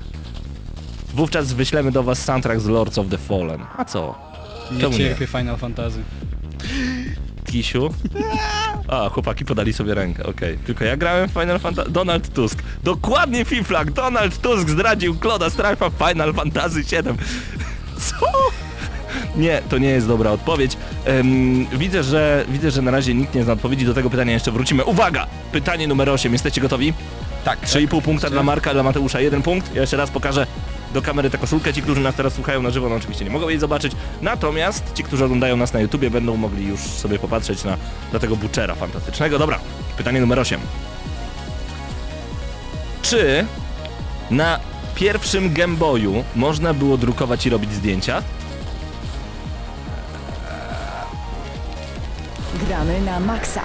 wówczas wyślemy do was soundtrack z Lords of the Fallen. A co? Czemu nie? cierpię Final Fantasy. Kisiu? A, chłopaki podali sobie rękę, okej. Tylko ja grałem w Final Fantasy... Donald Tusk. Dokładnie Fiflak! Donald Tusk zdradził Claude'a Strife'a w Final Fantasy VII. Co? Nie, to nie jest dobra odpowiedź. Em, widzę, że widzę, że na razie nikt nie zna odpowiedzi, do tego pytania jeszcze wrócimy. Uwaga! Pytanie numer 8. Jesteście gotowi? Tak. 3,5 punkta dla Marka, dla Mateusza 1 punkt. Ja jeszcze raz pokażę do kamery tę koszulkę. Ci, którzy nas teraz słuchają na żywo, no oczywiście nie mogą jej zobaczyć. Natomiast ci, którzy oglądają nas na YouTubie, będą mogli już sobie popatrzeć na, na tego Butchera fantastycznego. Dobra, pytanie numer 8. Czy na pierwszym Game Boyu można było drukować i robić zdjęcia? Gramy na maksa.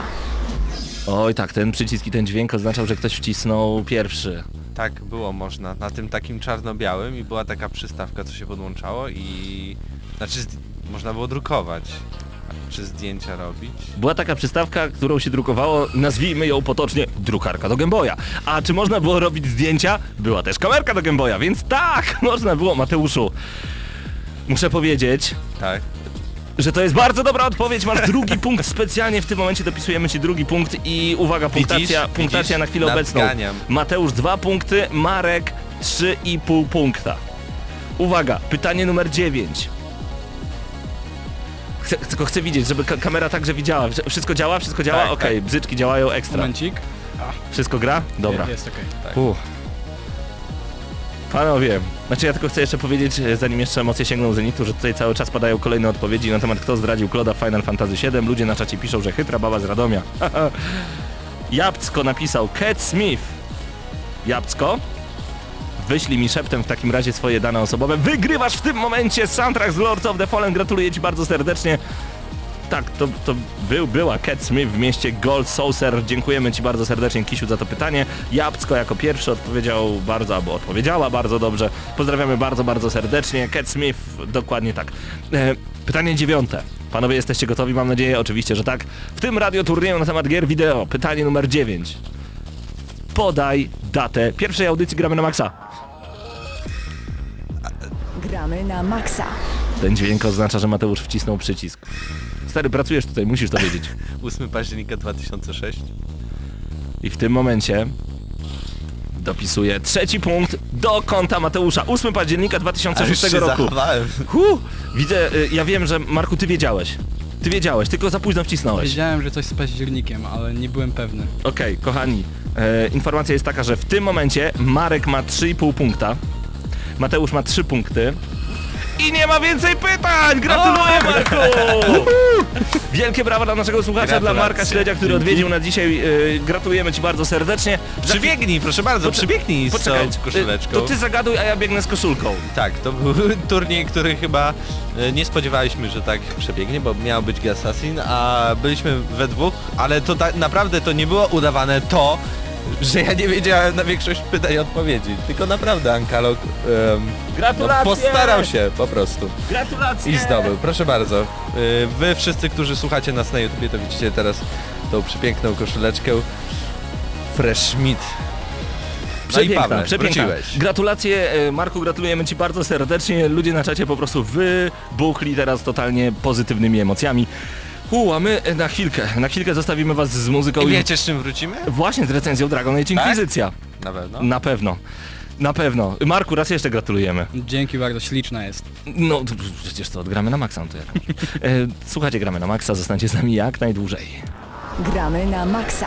Oj tak, ten przycisk i ten dźwięk oznaczał, że ktoś wcisnął pierwszy. Tak, było można. Na tym takim czarno-białym i była taka przystawka, co się podłączało i... Znaczy, zd- można było drukować. Czy zdjęcia robić? Była taka przystawka, którą się drukowało, nazwijmy ją potocznie drukarka do Gameboya. A czy można było robić zdjęcia? Była też kamerka do Gameboya, więc tak, można było, Mateuszu. Muszę powiedzieć, Tak. Że to jest bardzo dobra odpowiedź, masz drugi punkt, specjalnie w tym momencie dopisujemy ci drugi punkt i uwaga, punktacja, Widzisz? punktacja Widzisz? na chwilę obecną. Nadganiam. Mateusz dwa punkty, Marek 3,5 punkta. Uwaga, pytanie numer 9. Chcę, tylko chcę widzieć, żeby ka kamera także widziała. Wsz- Wszystko działa? Wszystko działa? Tak, Okej, bzyczki działają ekstra. Momencik. Wszystko gra? Dobra. Jest okej. Uff. Panowie, znaczy ja tylko chcę jeszcze powiedzieć, e, zanim jeszcze emocje sięgną zenitu, że tutaj cały czas padają kolejne odpowiedzi na temat kto zdradził Kloda w Final Fantasy VII. Ludzie na czacie piszą, że chytra baba z Radomia. Jabcko napisał Cat Smith. Jabcko? Wyślij mi szeptem w takim razie swoje dane osobowe. Wygrywasz w tym momencie soundtrack z Lords of the Fallen. Gratuluję ci bardzo serdecznie. Tak, to, to był, była Cat Smith w mieście Gold Saucer. Dziękujemy Ci bardzo serdecznie, Kisiu, za to pytanie. Jabcko jako pierwszy odpowiedział bardzo, albo odpowiedziała bardzo dobrze. Pozdrawiamy bardzo, bardzo serdecznie. Cat Smith, dokładnie tak. E, pytanie dziewiąte. Panowie, jesteście gotowi? Mam nadzieję, oczywiście, że tak. W tym radioturnieju na temat gier wideo. Pytanie numer 9. Podaj datę pierwszej audycji Gramy na Maxa. Gramy na maksa. Ten dźwięk oznacza, że Mateusz wcisnął przycisk. Stary, pracujesz tutaj, musisz to wiedzieć. 8 października 2006. I w tym momencie dopisuję trzeci punkt do konta Mateusza. 8 października 2006 się roku. zachowałem. Widzę, y, ja wiem, że Marku, ty wiedziałeś. Ty wiedziałeś, tylko za późno wcisnąłeś. Wiedziałem, że coś z październikiem, ale nie byłem pewny. Okej, kochani, e, informacja jest taka, że w tym momencie Marek ma 3,5 punkta, Mateusz ma 3 punkty i nie ma więcej pytań! Gratuluję Marku! Wielkie brawa dla naszego słuchacza, dla Gratulacje. Marka Śledzia, który odwiedził nas dzisiaj. E, gratulujemy Ci bardzo serdecznie. Za- Przybiegnij, proszę bardzo, przybiegnij z Poczekaj, tą y, koszuleczką. to ty zagaduj, a ja biegnę z koszulką. Tak, to był turniej, który chyba e, nie spodziewaliśmy, że tak przebiegnie, bo miał być Assassin, a byliśmy we dwóch, ale to tak naprawdę to nie było udawane to, że ja nie wiedziałem na większość pytań odpowiedzi, tylko naprawdę Ankalog no, Gratulacje! postarał się po prostu Gratulacje! i zdobył. Proszę bardzo, e, wy wszyscy, którzy słuchacie nas na YouTubie, to widzicie teraz tą przepiękną koszuleczkę Fresh Schmidt. No Przepiękna, Pawle, przepiękna. wróciłeś. Gratulacje e, Marku, gratulujemy Ci bardzo serdecznie. Ludzie na czacie po prostu wybuchli teraz totalnie pozytywnymi emocjami. U, a my e, na chwilkę, na chwilkę zostawimy Was z muzyką I wiecie z czym wrócimy? Właśnie z recenzją Dragon Age Tak? Inkwizycja. Na pewno. Na pewno. Na pewno. Marku, raz jeszcze gratulujemy. Dzięki bardzo, śliczna jest. No, przecież to odgramy na maksa, no to jak. E, słuchajcie, gramy na maksa, zostańcie z nami jak najdłużej. Gramy na maksa.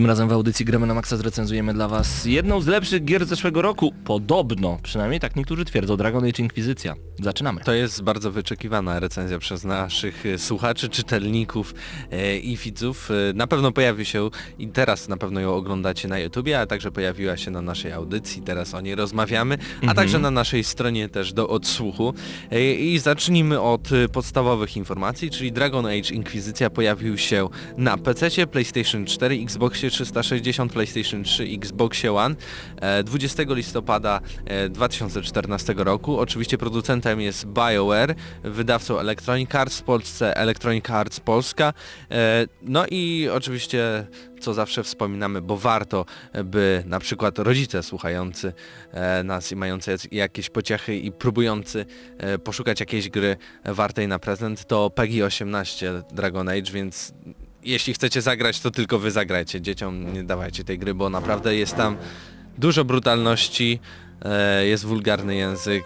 Tym razem w audycji Gramy na Maxa zrecenzujemy dla Was jedną z lepszych gier zeszłego roku. Podobno, przynajmniej tak niektórzy twierdzą, Dragon Age Inkwizycja. Zaczynamy. To jest bardzo wyczekiwana recenzja przez naszych e, słuchaczy, czytelników e, i widzów. E, Na pewno pojawi się i teraz na pewno ją oglądacie na YouTubie, a także pojawiła się na naszej audycji, teraz o niej rozmawiamy, a także na naszej stronie też do odsłuchu. I zacznijmy od podstawowych informacji, czyli Dragon Age Inkwizycja pojawił się na PC, PlayStation 4, Xboxie 360, PlayStation 3, Xboxie One e, 20 listopada e, 2014 roku. Oczywiście producentem jest BioWare, wydawcą Electronic Arts w Polsce Electronic Arts Polska. E, No i oczywiście co zawsze wspominamy, bo warto, by na przykład rodzice słuchający e, nas i mający jakieś pociechy i próbujący e, poszukać jakiejś gry wartej na prezent, to PEGI 18 Dragon Age, więc jeśli chcecie zagrać, to tylko wy zagrajcie. Dzieciom nie dawajcie tej gry, bo naprawdę jest tam dużo brutalności, e, jest wulgarny język,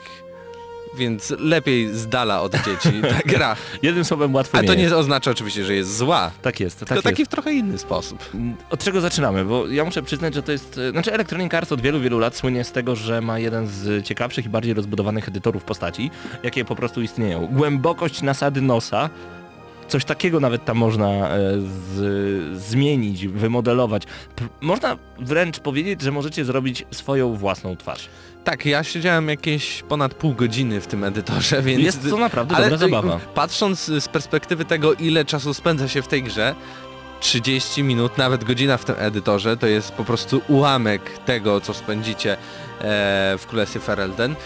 więc lepiej z dala od dzieci ta gra. Jednym słowem łatwo A to nie oznacza oczywiście, że jest zła, Tak jest, tak tylko jest. taki w trochę inny sposób. Od czego zaczynamy? Bo ja muszę przyznać, że to jest... e, Znaczy Electronic Arts od wielu, wielu lat słynie z tego, że ma jeden z ciekawszych i bardziej rozbudowanych edytorów postaci, jakie po prostu istnieją. Głębokość nasady nosa, coś takiego nawet tam można e, z, zmienić, wymodelować. P można wręcz powiedzieć, że możecie zrobić swoją własną twarz. Tak, ja siedziałem jakieś ponad pół godziny w tym edytorze, więc... Jest to naprawdę Ale dobra zabawa. y, patrząc z perspektywy tego, ile czasu spędza się w tej grze, 30 minut, nawet godzina w tym edytorze, to jest po prostu ułamek tego, co spędzicie e, w Królestwie Ferelden. E,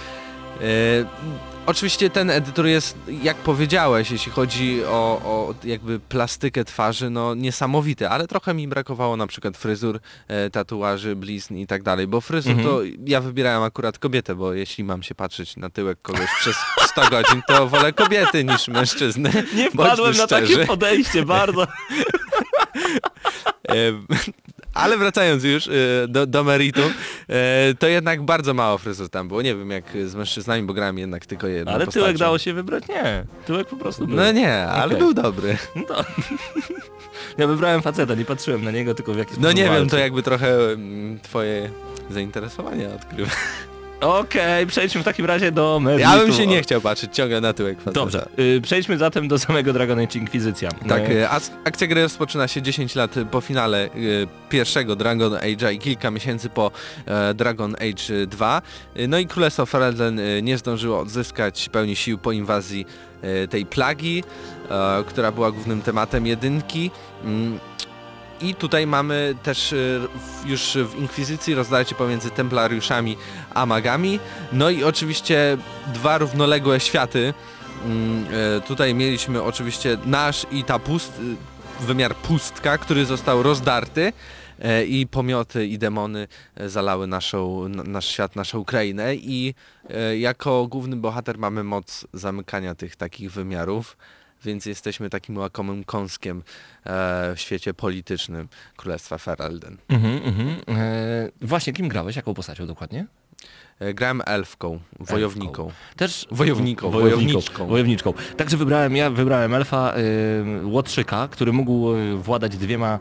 oczywiście ten edytor jest, jak powiedziałeś, jeśli chodzi o, o jakby plastykę twarzy, no niesamowity, ale trochę mi brakowało na przykład fryzur, e, tatuaży, blizn i tak dalej, bo fryzur Mhm. to ja wybierałem akurat kobietę, bo jeśli mam się patrzeć na tyłek kogoś przez 100 godzin, to wolę kobiety niż mężczyzny. Nie wpadłem na takie podejście, bardzo. Ale wracając już e, do, do meritum, e, to jednak bardzo mało fryzur tam było. Nie wiem jak z mężczyznami, bo grałem jednak tylko jedną Ale postacią. tyłek dało się wybrać? Nie. Tyłek po prostu był. No nie, ale Okej. był dobry. No. Ja wybrałem faceta, nie patrzyłem na niego, tylko w jaki No nie wiem, to jakby trochę mm, twoje zainteresowania odkrywa. Okej, przejdźmy w takim razie do meritum. Ja bym się nie chciał patrzeć ciągle na tyłek faceta. Dobrze, y, przejdźmy zatem do samego Dragon Age Inkwizycja. Tak, Y, as- akcja gry rozpoczyna się 10 lat po finale e, pierwszego Dragon Age'a i kilka miesięcy po e, Dragon Age 2. E, No i Królestwo Ferelden e, nie zdążyło odzyskać pełni sił po inwazji tej plagi, e, która była głównym tematem jedynki. I tutaj mamy też w- już w Inkwizycji rozdarcie pomiędzy Templariuszami a magami. No i oczywiście dwa równoległe światy. Mm, e, Tutaj mieliśmy oczywiście nasz i ta pust, y, wymiar pustka, który został rozdarty e, i pomioty i demony e, zalały naszą, nasz świat, naszą Ukrainę i jako główny bohater mamy moc zamykania tych takich wymiarów, więc jesteśmy takim łakomym kąskiem e, w świecie politycznym Królestwa Ferelden. Mhm, mhm. E, właśnie, kim grałeś? Jaką postacią dokładnie? E, Grałem elfką, wojowniką. Też Wojowniką, wojowniczką. wojowniczką. Także wybrałem, ja wybrałem elfa y, łotrzyka, który mógł władać dwiema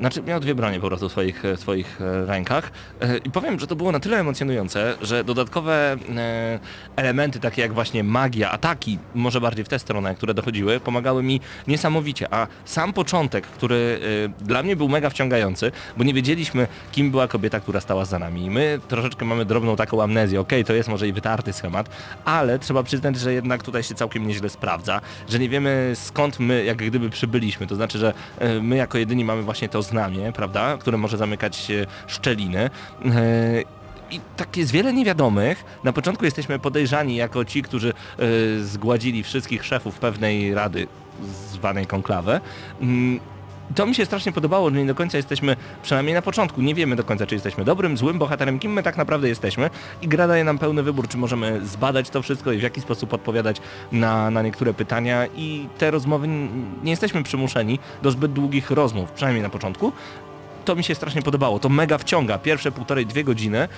znaczy miał dwie bronie po prostu w swoich, w swoich e, rękach. E, i powiem, że to było na tyle emocjonujące, że dodatkowe e, elementy takie jak właśnie magia, ataki, może bardziej w tę stronę, które dochodziły, pomagały mi niesamowicie, a sam początek, który dla mnie był mega wciągający, bo nie wiedzieliśmy kim była kobieta, która stała za nami. My troszeczkę mamy drobną taką amnezję, okej, to jest może i wytarty schemat, ale trzeba przyznać, że jednak tutaj się całkiem nieźle sprawdza, że nie wiemy skąd my jak gdyby przybyliśmy, to znaczy, że my jako jedyni mamy właśnie to znamie, prawda, które może zamykać e, szczeliny. E, I tak jest wiele niewiadomych. Na początku jesteśmy podejrzani jako ci, którzy e, zgładzili wszystkich szefów pewnej rady zwanej konklawę. To mi się strasznie podobało, że nie do końca jesteśmy, przynajmniej na początku, nie wiemy do końca, czy jesteśmy dobrym, złym bohaterem, kim my tak naprawdę jesteśmy i gra daje nam pełny wybór, czy możemy zbadać to wszystko i w jaki sposób odpowiadać na, na niektóre pytania i te rozmowy, nie jesteśmy przymuszeni do zbyt długich rozmów, przynajmniej na początku. To mi się strasznie podobało, to mega wciąga, pierwsze półtorej, dwie godziny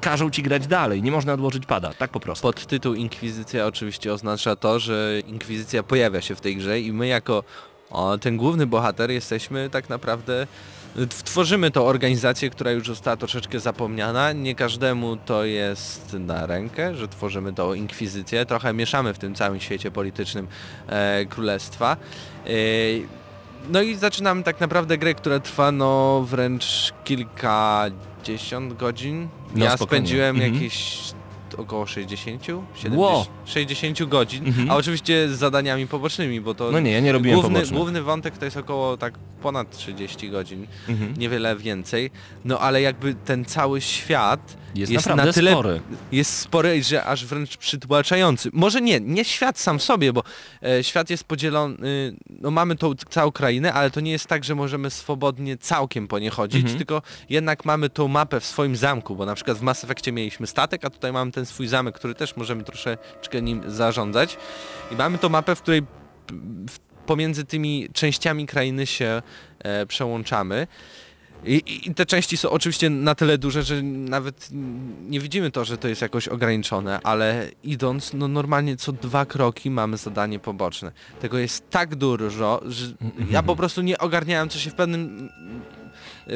każą ci grać dalej, nie można odłożyć pada, tak po prostu. Podtytuł Inkwizycja oczywiście oznacza to, że Inkwizycja pojawia się w tej grze i my jako o, ten główny bohater jesteśmy tak naprawdę tworzymy tą organizację, która już została troszeczkę zapomniana. Nie każdemu to jest na rękę, że tworzymy tą inkwizycję. Trochę mieszamy w tym całym świecie politycznym e, królestwa. E, no i zaczynamy tak naprawdę grę, która trwa no wręcz kilkadziesiąt godzin. No, ja spokojnie. spędziłem Mhm. jakieś około 60, 70, Ło. 60 godzin, Mhm. a oczywiście z zadaniami pobocznymi, bo to No nie, ja nie robiłem główny, pobocznych. główny wątek to jest około tak ponad 30 godzin, Mhm. niewiele więcej. No ale jakby ten cały świat Jest, jest naprawdę na tyle spory. jest spory, że aż wręcz przytłaczający. Może nie, nie świat sam sobie, bo e, świat jest podzielony, no mamy tą całą krainę, ale to nie jest tak, że możemy swobodnie całkiem po nie chodzić, Mhm. tylko jednak mamy tą mapę w swoim zamku, bo na przykład w Mass Effectie mieliśmy statek, a tutaj mamy ten swój zamek, który też możemy troszeczkę nim zarządzać. I mamy tą mapę, w której pomiędzy tymi częściami krainy się e, przełączamy. I, I- te części są oczywiście na tyle duże, że nawet nie widzimy to, że to jest jakoś ograniczone, ale idąc, no normalnie co dwa kroki mamy zadanie poboczne. Tego jest tak dużo, że ja po prostu nie ogarniałem, co się w pewnym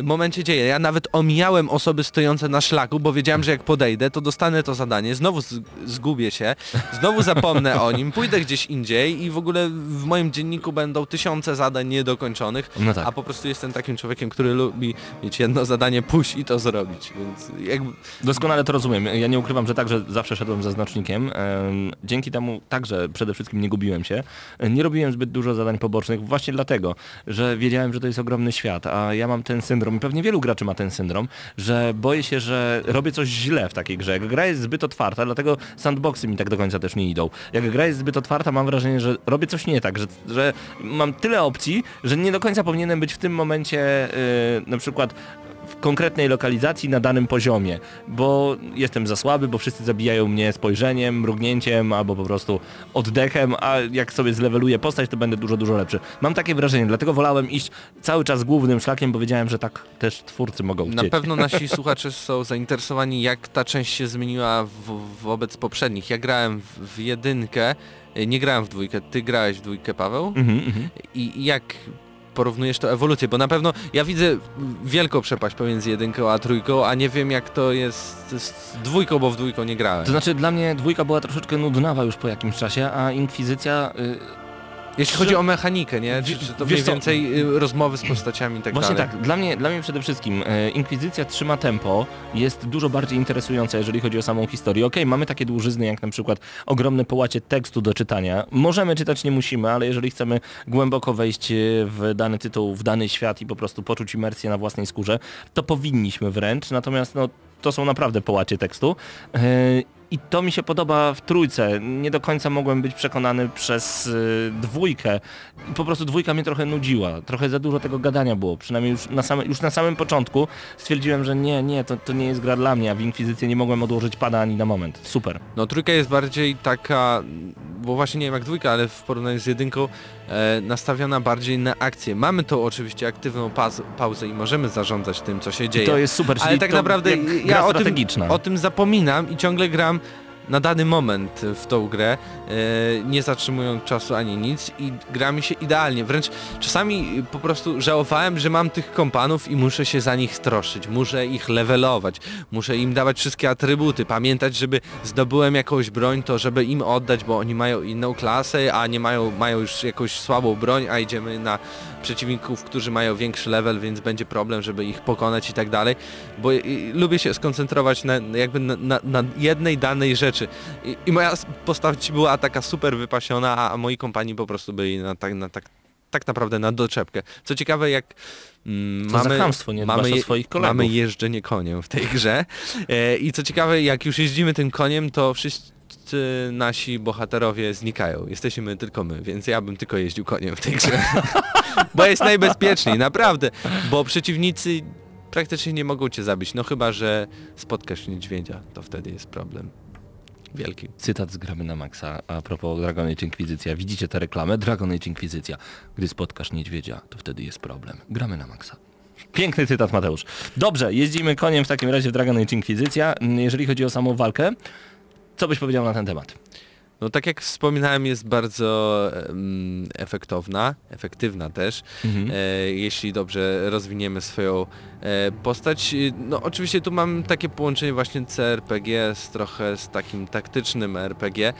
momencie dzieje. Ja nawet omijałem osoby stojące na szlaku, bo wiedziałem, że jak podejdę, to dostanę to zadanie, znowu zgubię się, znowu zapomnę o nim, pójdę gdzieś indziej i w ogóle w moim dzienniku będą tysiące zadań niedokończonych, No tak. a po prostu jestem takim człowiekiem, który lubi mieć jedno zadanie, pójść i to zrobić, więc jakby... Doskonale to rozumiem. Ja nie ukrywam, że także zawsze szedłem za znacznikiem. Em, Dzięki temu także przede wszystkim nie gubiłem się. Nie robiłem zbyt dużo zadań pobocznych właśnie dlatego, że wiedziałem, że to jest ogromny świat, a ja mam ten syndrom i pewnie wielu graczy ma ten syndrom, że boję się, że robię coś źle w takiej grze. Jak gra jest zbyt otwarta, dlatego sandboxy mi tak do końca też nie idą. Jak gra jest zbyt otwarta, mam wrażenie, że robię coś nie tak, że, że mam tyle opcji, że nie do końca powinienem być w tym momencie yy, na przykład konkretnej lokalizacji na danym poziomie, bo jestem za słaby, bo wszyscy zabijają mnie spojrzeniem, mrugnięciem albo po prostu oddechem, a jak sobie zleweluję postać, to będę dużo, dużo lepszy. Mam takie wrażenie, dlatego wolałem iść cały czas głównym szlakiem, bo wiedziałem, że tak też twórcy mogą Na chcieć. pewno nasi słuchacze są zainteresowani, jak ta część się zmieniła w, wobec poprzednich. Ja grałem w, w jedynkę, nie grałem w dwójkę, ty grałeś w dwójkę, Paweł? Mhm, mhm. I jak porównujesz to ewolucję? Bo na pewno ja widzę wielką przepaść pomiędzy jedynką a trójką, a nie wiem jak to jest z dwójką, bo w dwójką nie grałem. To znaczy dla mnie dwójka była troszeczkę nudnawa już po jakimś czasie, a Inkwizycja y, Jeśli chodzi o mechanikę, nie? Czy, czy to wiesz mniej więcej y, rozmowy z postaciami i tak Właśnie dalej? tak, dla mnie, dla mnie przede wszystkim e, Inkwizycja trzyma tempo, jest dużo bardziej interesująca, jeżeli chodzi o samą historię. Okej, mamy takie dłużyzny, jak na przykład ogromne połacie tekstu do czytania. Możemy czytać, nie musimy, ale jeżeli chcemy głęboko wejść e, w dany tytuł, w dany świat i po prostu poczuć imersję na własnej skórze, to powinniśmy wręcz, natomiast no, to są naprawdę połacie tekstu. E, I to mi się podoba w trójce. Nie do końca mogłem być przekonany przez y, dwójkę. I po prostu dwójka mnie trochę nudziła. Trochę za dużo tego gadania było. Przynajmniej już na, same, już na samym początku stwierdziłem, że nie, nie, to, to nie jest gra dla mnie, a w Inkwizycję nie mogłem odłożyć pada ani na moment. Super. No trójka jest bardziej taka, bo właśnie nie wiem jak dwójka, ale w porównaniu z jedynką nastawiona bardziej na akcję. Mamy tą oczywiście aktywną paz, pauzę i możemy zarządzać tym, co się I dzieje. to jest super. ale czyli tak to naprawdę ja o tym, o tym zapominam i ciągle gram na dany moment w tą grę, e, nie zatrzymując czasu ani nic i gra mi się idealnie. Wręcz czasami po prostu żałowałem, że mam tych kompanów i muszę się za nich troszyć, muszę ich levelować, muszę im dawać wszystkie atrybuty, pamiętać, żeby zdobyłem jakąś broń, to żeby im oddać, bo oni mają inną klasę, a nie mają, mają już jakąś słabą broń, a idziemy na przeciwników, którzy mają większy level, więc będzie problem, żeby ich pokonać i tak dalej, bo i, lubię się skoncentrować na, jakby na, na, na jednej danej rzeczy I, i moja postać była taka super wypasiona, a, a moi kompanii po prostu byli na, tak, na, tak, tak naprawdę na doczepkę. Co ciekawe, jak mm, mamy, chamstwo, o je- swoich kolegów. mamy jeżdżenie koniem w tej grze e, i co ciekawe, jak już jeździmy tym koniem, to wszyscy nasi bohaterowie znikają. Jesteśmy tylko my, więc ja bym tylko jeździł koniem w tej grze. bo jest najbezpieczniej, naprawdę. Bo przeciwnicy praktycznie nie mogą cię zabić. No chyba, że spotkasz niedźwiedzia, to wtedy jest problem. Wielki. Cytat z Gramy na Maxa a propos Dragon Age Inkwizycja. Widzicie tę reklamę? Dragon Age Inkwizycja. Gdy spotkasz niedźwiedzia, to wtedy jest problem. Gramy na Maxa. Piękny cytat, Mateusz. Dobrze, jeździmy koniem w takim razie w Dragon Age Inquisicja. Jeżeli chodzi o samą walkę, co byś powiedział na ten temat? No tak jak wspominałem jest bardzo em, efektowna, efektywna też, Mhm. e, jeśli dobrze rozwiniemy swoją e, postać. No oczywiście tu mam takie połączenie właśnie CRPG z trochę z takim taktycznym RPG.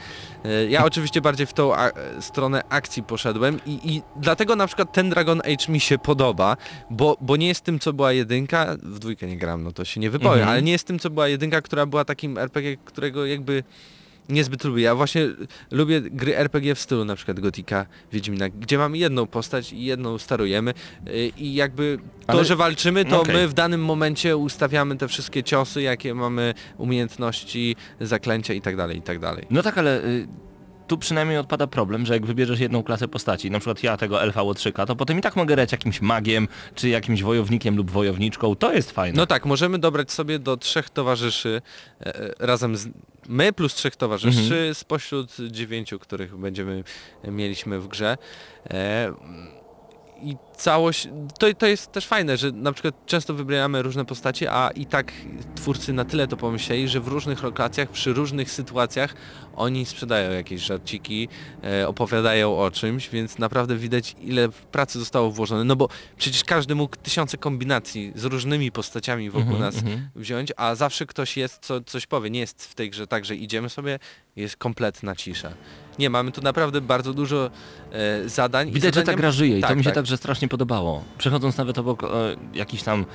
E, ja oczywiście bardziej w tą a, stronę akcji poszedłem i, i dlatego na przykład ten Dragon Age mi się podoba, bo, bo nie jest tym co była jedynka, w dwójkę nie gram, no to się nie wypowiem, Mhm. ale nie jest tym co była jedynka, która była takim RPG, którego jakby niezbyt lubię. Ja właśnie lubię gry RPG w stylu na przykład Gotika, Wiedźmina, gdzie mamy jedną postać i jedną starujemy yy, i jakby to, Ale- że walczymy, to Okej. my w danym momencie ustawiamy te wszystkie ciosy, jakie mamy umiejętności, zaklęcia i tak dalej, i tak dalej. No tak, ale y, tu przynajmniej odpada problem, że jak wybierzesz jedną klasę postaci, na przykład ja tego elfa łotrzyka, to potem i tak mogę grać jakimś magiem, czy jakimś wojownikiem lub wojowniczką, to jest fajne. No tak, możemy dobrać sobie do trzech towarzyszy e, e, razem z my plus trzech towarzyszy Mhm. spośród dziewięciu, których będziemy mieliśmy w grze. E, i całość, to, to jest też fajne, że na przykład często wybieramy różne postacie, a i tak twórcy na tyle to pomyśleli, że w różnych lokacjach, przy różnych sytuacjach oni sprzedają jakieś żarciki, e, opowiadają o czymś, więc naprawdę widać ile pracy zostało włożone, no bo przecież każdy mógł tysiące kombinacji z różnymi postaciami wokół Mhm, nas mhm. wziąć, a zawsze ktoś jest, co coś powie. Nie jest w tej grze tak, że idziemy sobie, jest kompletna cisza. Nie, mamy tu naprawdę bardzo dużo e, zadań. i Widać, że ta zadania- gra żyje i to Tak, mi się tak. także strasznie podobało. Przechodząc nawet obok e, jakichś tam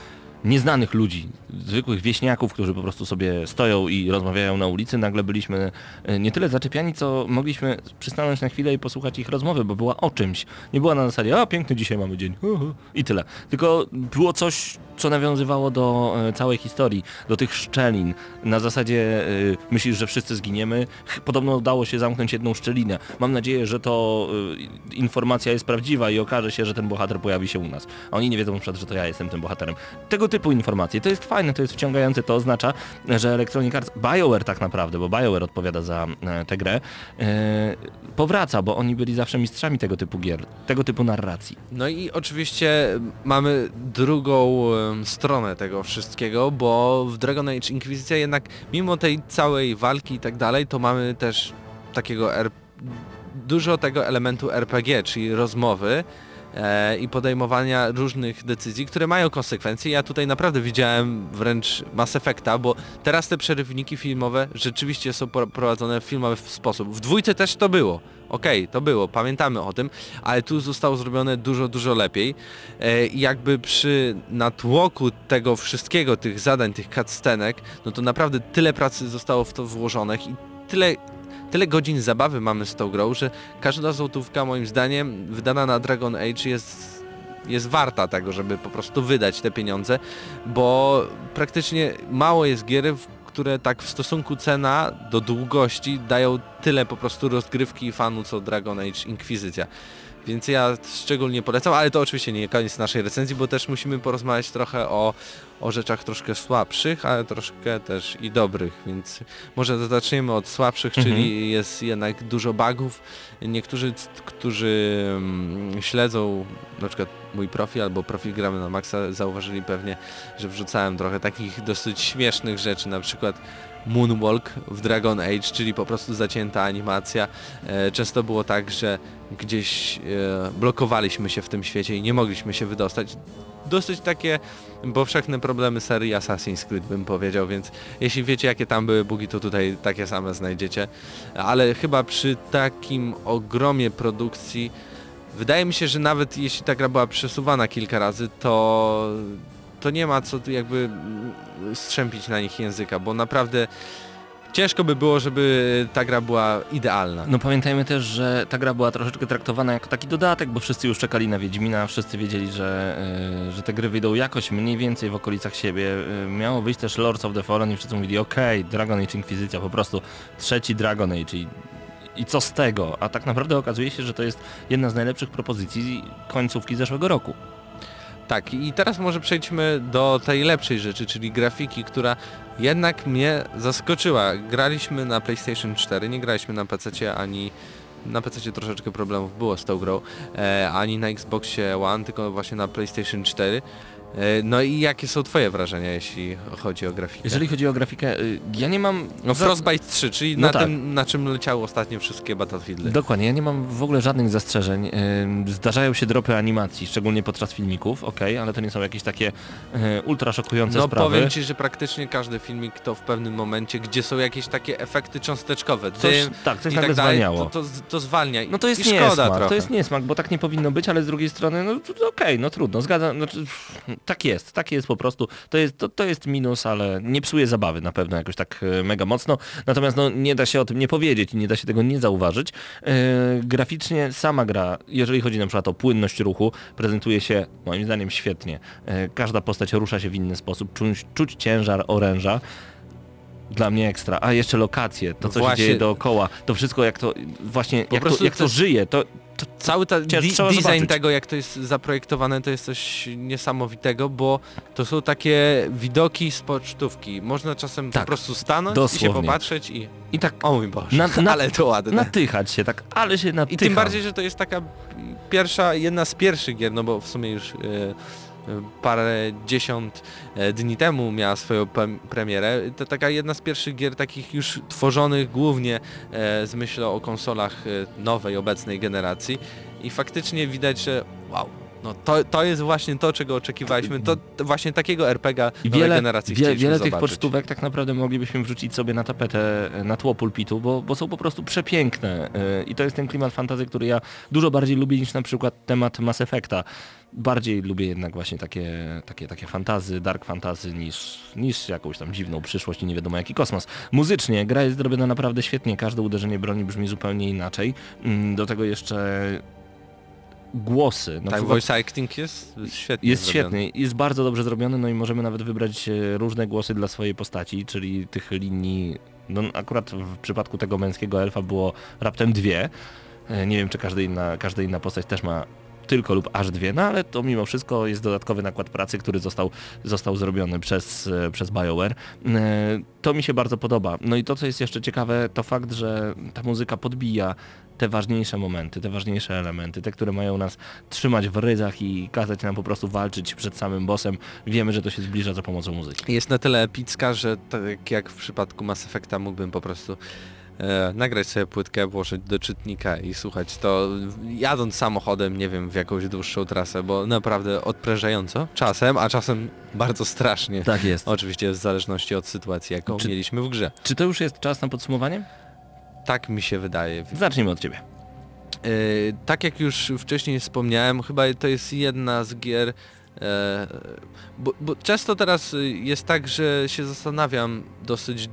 nieznanych ludzi, zwykłych wieśniaków, którzy po prostu sobie stoją i rozmawiają na ulicy, nagle byliśmy e, nie tyle zaczepiani, co mogliśmy przystanąć na chwilę i posłuchać ich rozmowy, bo była o czymś. Nie była na zasadzie, a piękny dzisiaj mamy dzień, hu, hu, i tyle. Tylko było coś, co nawiązywało do e, całej historii, do tych szczelin. Na zasadzie e, myślisz, że wszyscy zginiemy. Podobno udało się zamknąć jedną szczelinę. Mam nadzieję, że to informacja jest prawdziwa i okaże się, że ten bohater pojawi się u nas. Oni nie wiedzą na przykład, że to ja jestem tym bohaterem. Tego typu informacje. To jest fajne, to jest wciągające. To oznacza, że Electronic Arts, BioWare tak naprawdę, bo BioWare odpowiada za e, tę grę, e, powraca, bo oni byli zawsze mistrzami tego typu gier, tego typu narracji. No i oczywiście mamy drugą stronę tego wszystkiego, bo w Dragon Age Inquisicja jednak mimo tej całej walki i tak dalej, to mamy też takiego R... dużo tego elementu RPG, czyli rozmowy i podejmowania różnych decyzji, które mają konsekwencje. Ja tutaj naprawdę widziałem wręcz Mass Effecta, bo teraz te przerywniki filmowe rzeczywiście są pro- prowadzone w filmowy sposób. W dwójce też to było. Okej, to było, pamiętamy o tym, ale tu zostało zrobione dużo, dużo lepiej. E, i jakby przy natłoku tego wszystkiego, tych zadań, tych cutscenek, no to naprawdę tyle pracy zostało w to włożonych i tyle, tyle godzin zabawy mamy z tą grą, że każda złotówka moim zdaniem wydana na Dragon Age jest jest warta tego, żeby po prostu wydać te pieniądze, bo praktycznie mało jest gier, które tak w stosunku cena do długości dają tyle po prostu rozgrywki i fanu co Dragon Age Inquisicja. Więc ja szczególnie polecam, ale to oczywiście nie koniec naszej recenzji, bo też musimy porozmawiać trochę o, o rzeczach troszkę słabszych, ale troszkę też i dobrych, więc może zaczniemy od słabszych, Mhm. czyli jest jednak dużo bugów. Niektórzy, którzy mm, śledzą na przykład mój profil albo profil Gramy na Maxa zauważyli pewnie, że wrzucałem trochę takich dosyć śmiesznych rzeczy, na przykład Moonwalk w Dragon Age, czyli po prostu zacięta animacja. E, często było tak, że gdzieś e, blokowaliśmy się w tym świecie i nie mogliśmy się wydostać. Dosyć takie powszechne problemy serii Assassin's Creed bym powiedział, więc jeśli wiecie jakie tam były bugi, to tutaj takie same znajdziecie. Ale chyba przy takim ogromie produkcji wydaje mi się, że nawet jeśli ta gra była przesuwana kilka razy, to to nie ma co jakby mm, strzępić na nich języka, bo naprawdę ciężko by było, żeby ta gra była idealna. No pamiętajmy też, że ta gra była troszeczkę traktowana jako taki dodatek, bo wszyscy już czekali na Wiedźmina, wszyscy wiedzieli, że, e, że te gry wyjdą jakoś mniej więcej w okolicach siebie. E, miało wyjść też Lords of the Fallen i wszyscy mówili, okej, Dragon Age Inquisicja, po prostu trzeci Dragon Age i co z tego? A tak naprawdę okazuje się, że to jest jedna z najlepszych propozycji końcówki zeszłego roku. Tak, i teraz może przejdźmy do tej lepszej rzeczy, czyli grafiki, która jednak mnie zaskoczyła. Graliśmy na PlayStation 4, nie graliśmy na PC ani na PC troszeczkę problemów było z tą grą, e, ani na Xboxie One, tylko właśnie na PlayStation 4. E, No i jakie są twoje wrażenia, jeśli chodzi o grafikę? Jeżeli chodzi o grafikę, y, ja nie mam... No Frostbite 3, czyli No na tak. tym, na czym leciały ostatnio wszystkie Battlefieldy. Dokładnie, ja nie mam w ogóle żadnych zastrzeżeń. Ym, Zdarzają się dropy animacji, szczególnie podczas filmików, ok, ale to nie są jakieś takie e, ultra szokujące No sprawy. powiem ci, że praktycznie każdy filmik to w pewnym momencie, gdzie są jakieś takie efekty cząsteczkowe, Coś, dym tak, coś i tak dalej, to, to, to zwalnia. No to jest i niesmak, trochę. to jest niesmak, bo tak nie powinno być, ale z drugiej strony, no okej, no trudno, zgadzam, znaczy, tak jest, tak jest po prostu, to jest, to, to jest minus, ale nie psuje zabawy na pewno jakoś tak e, mega mocno, natomiast no nie da się o tym nie powiedzieć i nie da się tego nie zauważyć. E, graficznie sama gra, jeżeli chodzi na przykład o płynność ruchu, prezentuje się moim zdaniem świetnie. E, każda postać rusza się w inny sposób, czuć, czuć ciężar oręża, dla mnie ekstra. A jeszcze lokacje, to co Właśnie. się dzieje dookoła, to wszystko jak to właśnie, jak to, jak to- żyje, to, Cały ten Cię- design zobaczyć. tego, jak to jest zaprojektowane, to jest coś niesamowitego, bo to są takie widoki z pocztówki. Można czasem Tak, po prostu stanąć i dosłownie. się popatrzeć i... i tak O mój Boże, Na- na- ale to ładne. natychać się, tak, ale się I natycha. tym bardziej, że to jest taka pierwsza, jedna z pierwszych gier, no bo w sumie już e, parę dziesiąt e, dni temu miała swoją premierę. To taka jedna z pierwszych gier takich już tworzonych głównie e, z myślą o konsolach e, nowej, obecnej generacji i faktycznie widać, że wow, no to, to jest właśnie to, czego oczekiwaliśmy, to, to właśnie takiego RPG I wiele, generacji wie, wiele tych zobaczyć. pocztówek tak naprawdę moglibyśmy wrzucić sobie na tapetę, na tło pulpitu, bo, bo są po prostu przepiękne. e, I to jest ten klimat fantazy, który ja dużo bardziej lubię niż na przykład temat Mass Effecta. Bardziej lubię jednak właśnie takie, takie, takie fantazy, dark fantazy niż, niż jakąś tam dziwną przyszłość i nie wiadomo jaki kosmos. Muzycznie gra jest zrobiona naprawdę świetnie, każde uderzenie broni brzmi zupełnie inaczej. Mm, Do tego jeszcze głosy. Na Tak, przykład- voice acting jest świetnie jest zrobiony. świetny, jest bardzo dobrze zrobiony, no i możemy nawet wybrać e, różne głosy dla swojej postaci, czyli tych linii, no akurat w przypadku tego męskiego elfa było raptem dwie. E, Nie wiem, czy każda inna, każda inna postać też ma tylko lub aż dwie, no ale to mimo wszystko jest dodatkowy nakład pracy, który został, został zrobiony przez, e, przez BioWare. E, To mi się bardzo podoba. No i to, co jest jeszcze ciekawe, to fakt, że ta muzyka podbija te ważniejsze momenty, te ważniejsze elementy, te, które mają nas trzymać w ryzach i kazać nam po prostu walczyć przed samym bossem. Wiemy, że to się zbliża za pomocą muzyki. jest na tyle epicka, że tak jak w przypadku Mass Effecta mógłbym po prostu e, nagrać sobie płytkę, włożyć do czytnika i słuchać to jadąc samochodem, nie wiem, w jakąś dłuższą trasę, bo naprawdę odprężająco czasem, a czasem bardzo strasznie. Tak jest. Oczywiście w zależności od sytuacji, jaką Czy- mieliśmy w grze. Czy to już jest czas na podsumowanie? Tak mi się wydaje. Zacznijmy od Ciebie. E, tak jak już wcześniej wspomniałem, chyba to jest jedna z gier, e, bo, bo często teraz jest tak, że się zastanawiam dosyć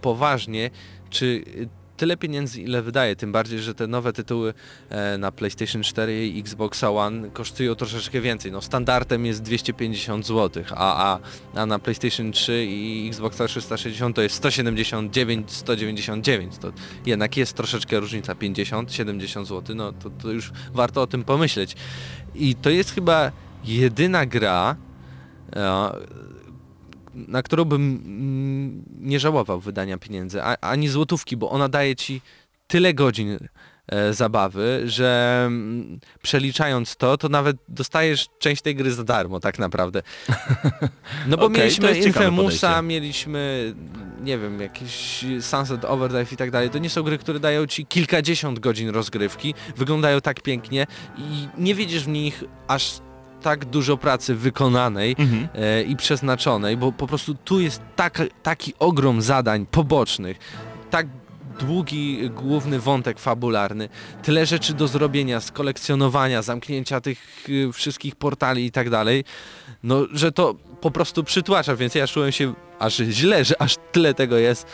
poważnie, czy y, tyle pieniędzy ile wydaję, tym bardziej, że te nowe tytuły e, na PlayStation 4 i Xbox One kosztują troszeczkę więcej. No standardem jest 250 zł, a, a, a na PlayStation 3 i Xbox 360 to jest 179, 199. To jednak jest troszeczkę różnica 50, 70 zł, no to, to już warto o tym pomyśleć. I to jest chyba jedyna gra, e, na którą bym mm, nie żałował wydania pieniędzy, ani złotówki, bo ona daje ci tyle godzin e, zabawy, że mm, przeliczając to, to nawet dostajesz część tej gry za darmo tak naprawdę. No bo to mieliśmy Infamousa, mieliśmy, nie wiem, jakiś Sunset Overdrive i tak dalej. To nie są gry, które dają ci kilkadziesiąt godzin rozgrywki, wyglądają tak pięknie i nie widzisz w nich aż tak dużo pracy wykonanej Mhm. e, i przeznaczonej, bo po prostu tu jest taka, taki ogrom zadań pobocznych, tak długi główny wątek fabularny, tyle rzeczy do zrobienia, skolekcjonowania, zamknięcia tych y, wszystkich portali i tak dalej, no że to po prostu przytłacza, więc ja czułem się aż źle, że aż tyle tego jest.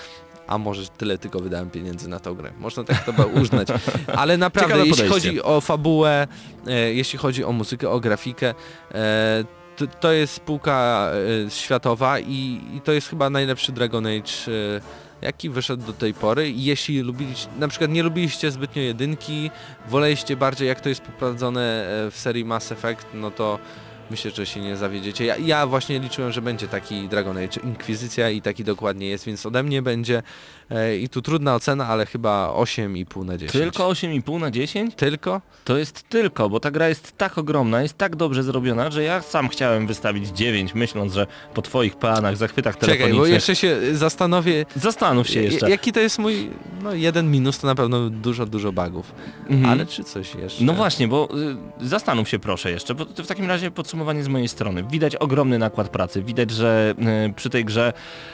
A może tyle tylko wydałem pieniędzy na tą grę. Można tak to uznać. Ale naprawdę, Ciekawe jeśli podejście. chodzi o fabułę, e, jeśli chodzi o muzykę, o grafikę, e, to, to jest spółka e, światowa i, i to jest chyba najlepszy Dragon Age, e, jaki wyszedł do tej pory. Jeśli lubiliście, na przykład nie lubiliście zbytnio jedynki, woleliście bardziej jak to jest poprowadzone e, w serii Mass Effect, no to Myślę, że się nie zawiedziecie. Ja, ja właśnie liczyłem, że będzie taki Dragon Age Inkwizycja i taki dokładnie jest, więc ode mnie będzie i tu trudna ocena, ale chyba 8,5 na 10. Tylko 8,5 na 10? Tylko? To jest tylko, bo ta gra jest tak ogromna, jest tak dobrze zrobiona, że ja sam chciałem wystawić 9, myśląc, że po twoich planach, zachwytach Czekaj, telefonicznych... bo jeszcze się zastanowię, Zastanów się jeszcze. jaki to jest mój, no jeden minus to na pewno dużo, dużo bugów. Mhm. Ale czy coś jeszcze? No właśnie, bo y, zastanów się proszę jeszcze, bo to w takim razie podsumowanie z mojej strony. Widać ogromny nakład pracy, widać, że y, przy tej grze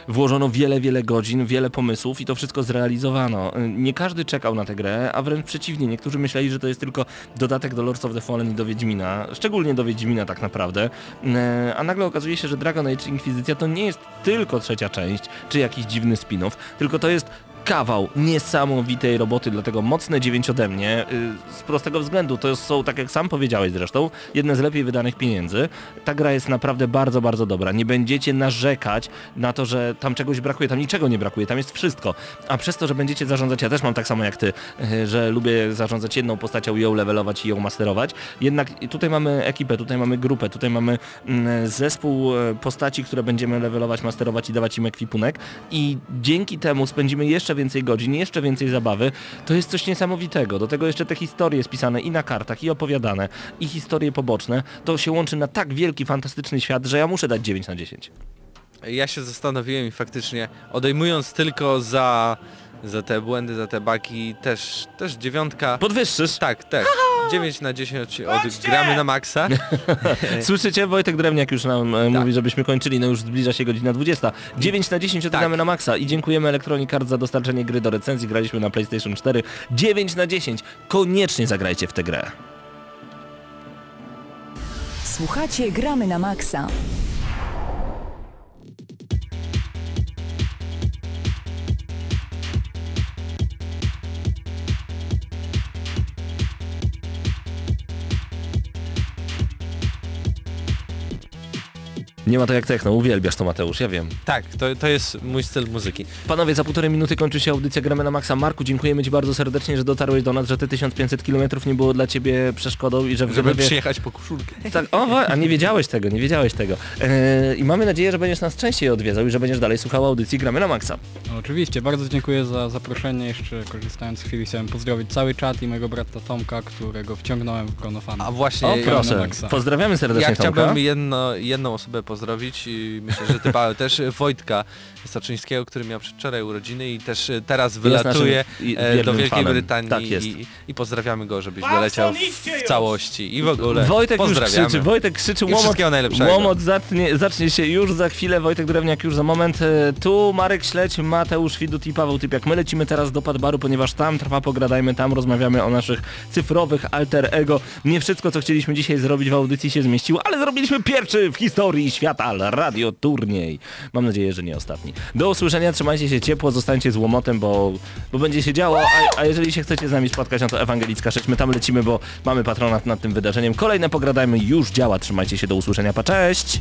włożono wiele, wiele godzin, wiele pomysłów to wszystko zrealizowano. Y, nie każdy czekał na tę grę, a wręcz przeciwnie, niektórzy myśleli, że to jest tylko dodatek do Lords of the Fallen i do Wiedźmina, szczególnie do Wiedźmina tak naprawdę, y, a nagle okazuje się, że Dragon Age Inkwizycja to nie jest tylko trzecia część, czy jakiś dziwny spin-off, tylko to jest kawał niesamowitej roboty, dlatego mocne 9 ode mnie. y, Z prostego względu, to są, tak jak sam powiedziałeś zresztą, jedne z lepiej wydanych pieniędzy. Ta gra jest naprawdę bardzo, bardzo dobra. Nie będziecie narzekać na to, że tam czegoś brakuje, tam niczego nie brakuje, tam jest wszystko. A przez to, że będziecie zarządzać, ja też mam tak samo jak ty, y, że lubię zarządzać jedną postacią ją levelować i ją masterować. Jednak tutaj mamy ekipę, tutaj mamy grupę, tutaj mamy mm, zespół e, postaci, które będziemy levelować, masterować i dawać im ekwipunek i dzięki temu spędzimy jeszcze więcej godzin, jeszcze więcej zabawy. To jest coś niesamowitego. Do tego jeszcze te historie spisane i na kartach, i opowiadane, i historie poboczne. To się łączy na tak wielki, fantastyczny świat, że ja muszę dać 9 na 10. Ja się zastanowiłem i faktycznie odejmując tylko za, za te błędy, za te baki, też, też dziewiątka. Podwyższysz? Tak, tak. 9 na 10 odgramy na maksa. Słyszycie? Wojtek Drewniak już nam e, mówi, żebyśmy kończyli, no już zbliża się godzina 20. 9 na 10 odgramy Tak. na maksa i dziękujemy Electronic Arts za dostarczenie gry do recenzji. Graliśmy na PlayStation 4. 9 na 10. Koniecznie zagrajcie w tę grę. Słuchacie Gramy na Maxa. Nie ma to jak techno, uwielbiasz to Mateusz, ja wiem. Tak, to, to jest mój styl muzyki. Panowie, za półtorej minuty kończy się audycja Gramy na Maxa. Marku, dziękujemy Ci bardzo serdecznie, że dotarłeś do nas, że te 1500 km nie było dla Ciebie przeszkodą i że w Żeby Genewie... przyjechać po koszulkę. Tak, o, a nie wiedziałeś tego, nie wiedziałeś tego. Eee, I mamy nadzieję, że będziesz nas częściej odwiedzał i że będziesz dalej słuchał audycji Gramy na Maxa. No, oczywiście, bardzo dziękuję za zaproszenie. Jeszcze korzystając z chwili chciałem pozdrowić cały czat i mojego brata Tomka, którego wciągnąłem w grono fanów. A właśnie, O, proszę. na Maxa. Pozdrawiamy serdecznie ja Tomka. chciałbym jedno, jedną osobę pozdrowić i myślę, że ty Paweł też Wojtka Staczyńskiego, który miał przedwczoraj urodziny i też e, teraz wylatuje naszym e, do Wielkiej fanem. Brytanii Tak jest. i, i pozdrawiamy go, żebyś doleciał w, całości i w ogóle Wojtek już pozdrawiamy. krzyczy, Wojtek krzyczy, łomot, łomot zacznie, zacznie się już za chwilę, Wojtek Drewniak już za moment. E, Tu Marek Śledź, Mateusz Widut i Paweł Typiak. My lecimy teraz do Padbaru, ponieważ tam trwa Pogradajmy, tam rozmawiamy o naszych cyfrowych alter ego. Nie wszystko, co chcieliśmy dzisiaj zrobić w audycji się zmieściło, ale zrobiliśmy pierwszy w historii świata radio turniej. Mam nadzieję, że nie ostatni. Do usłyszenia, trzymajcie się ciepło, zostańcie z łomotem, bo, bo będzie się działo, a, a jeżeli się chcecie z nami spotkać, no to Ewangelicka 6, my tam lecimy, bo mamy patronat nad tym wydarzeniem. Kolejne Pogradajmy już działa, trzymajcie się, do usłyszenia, pa cześć!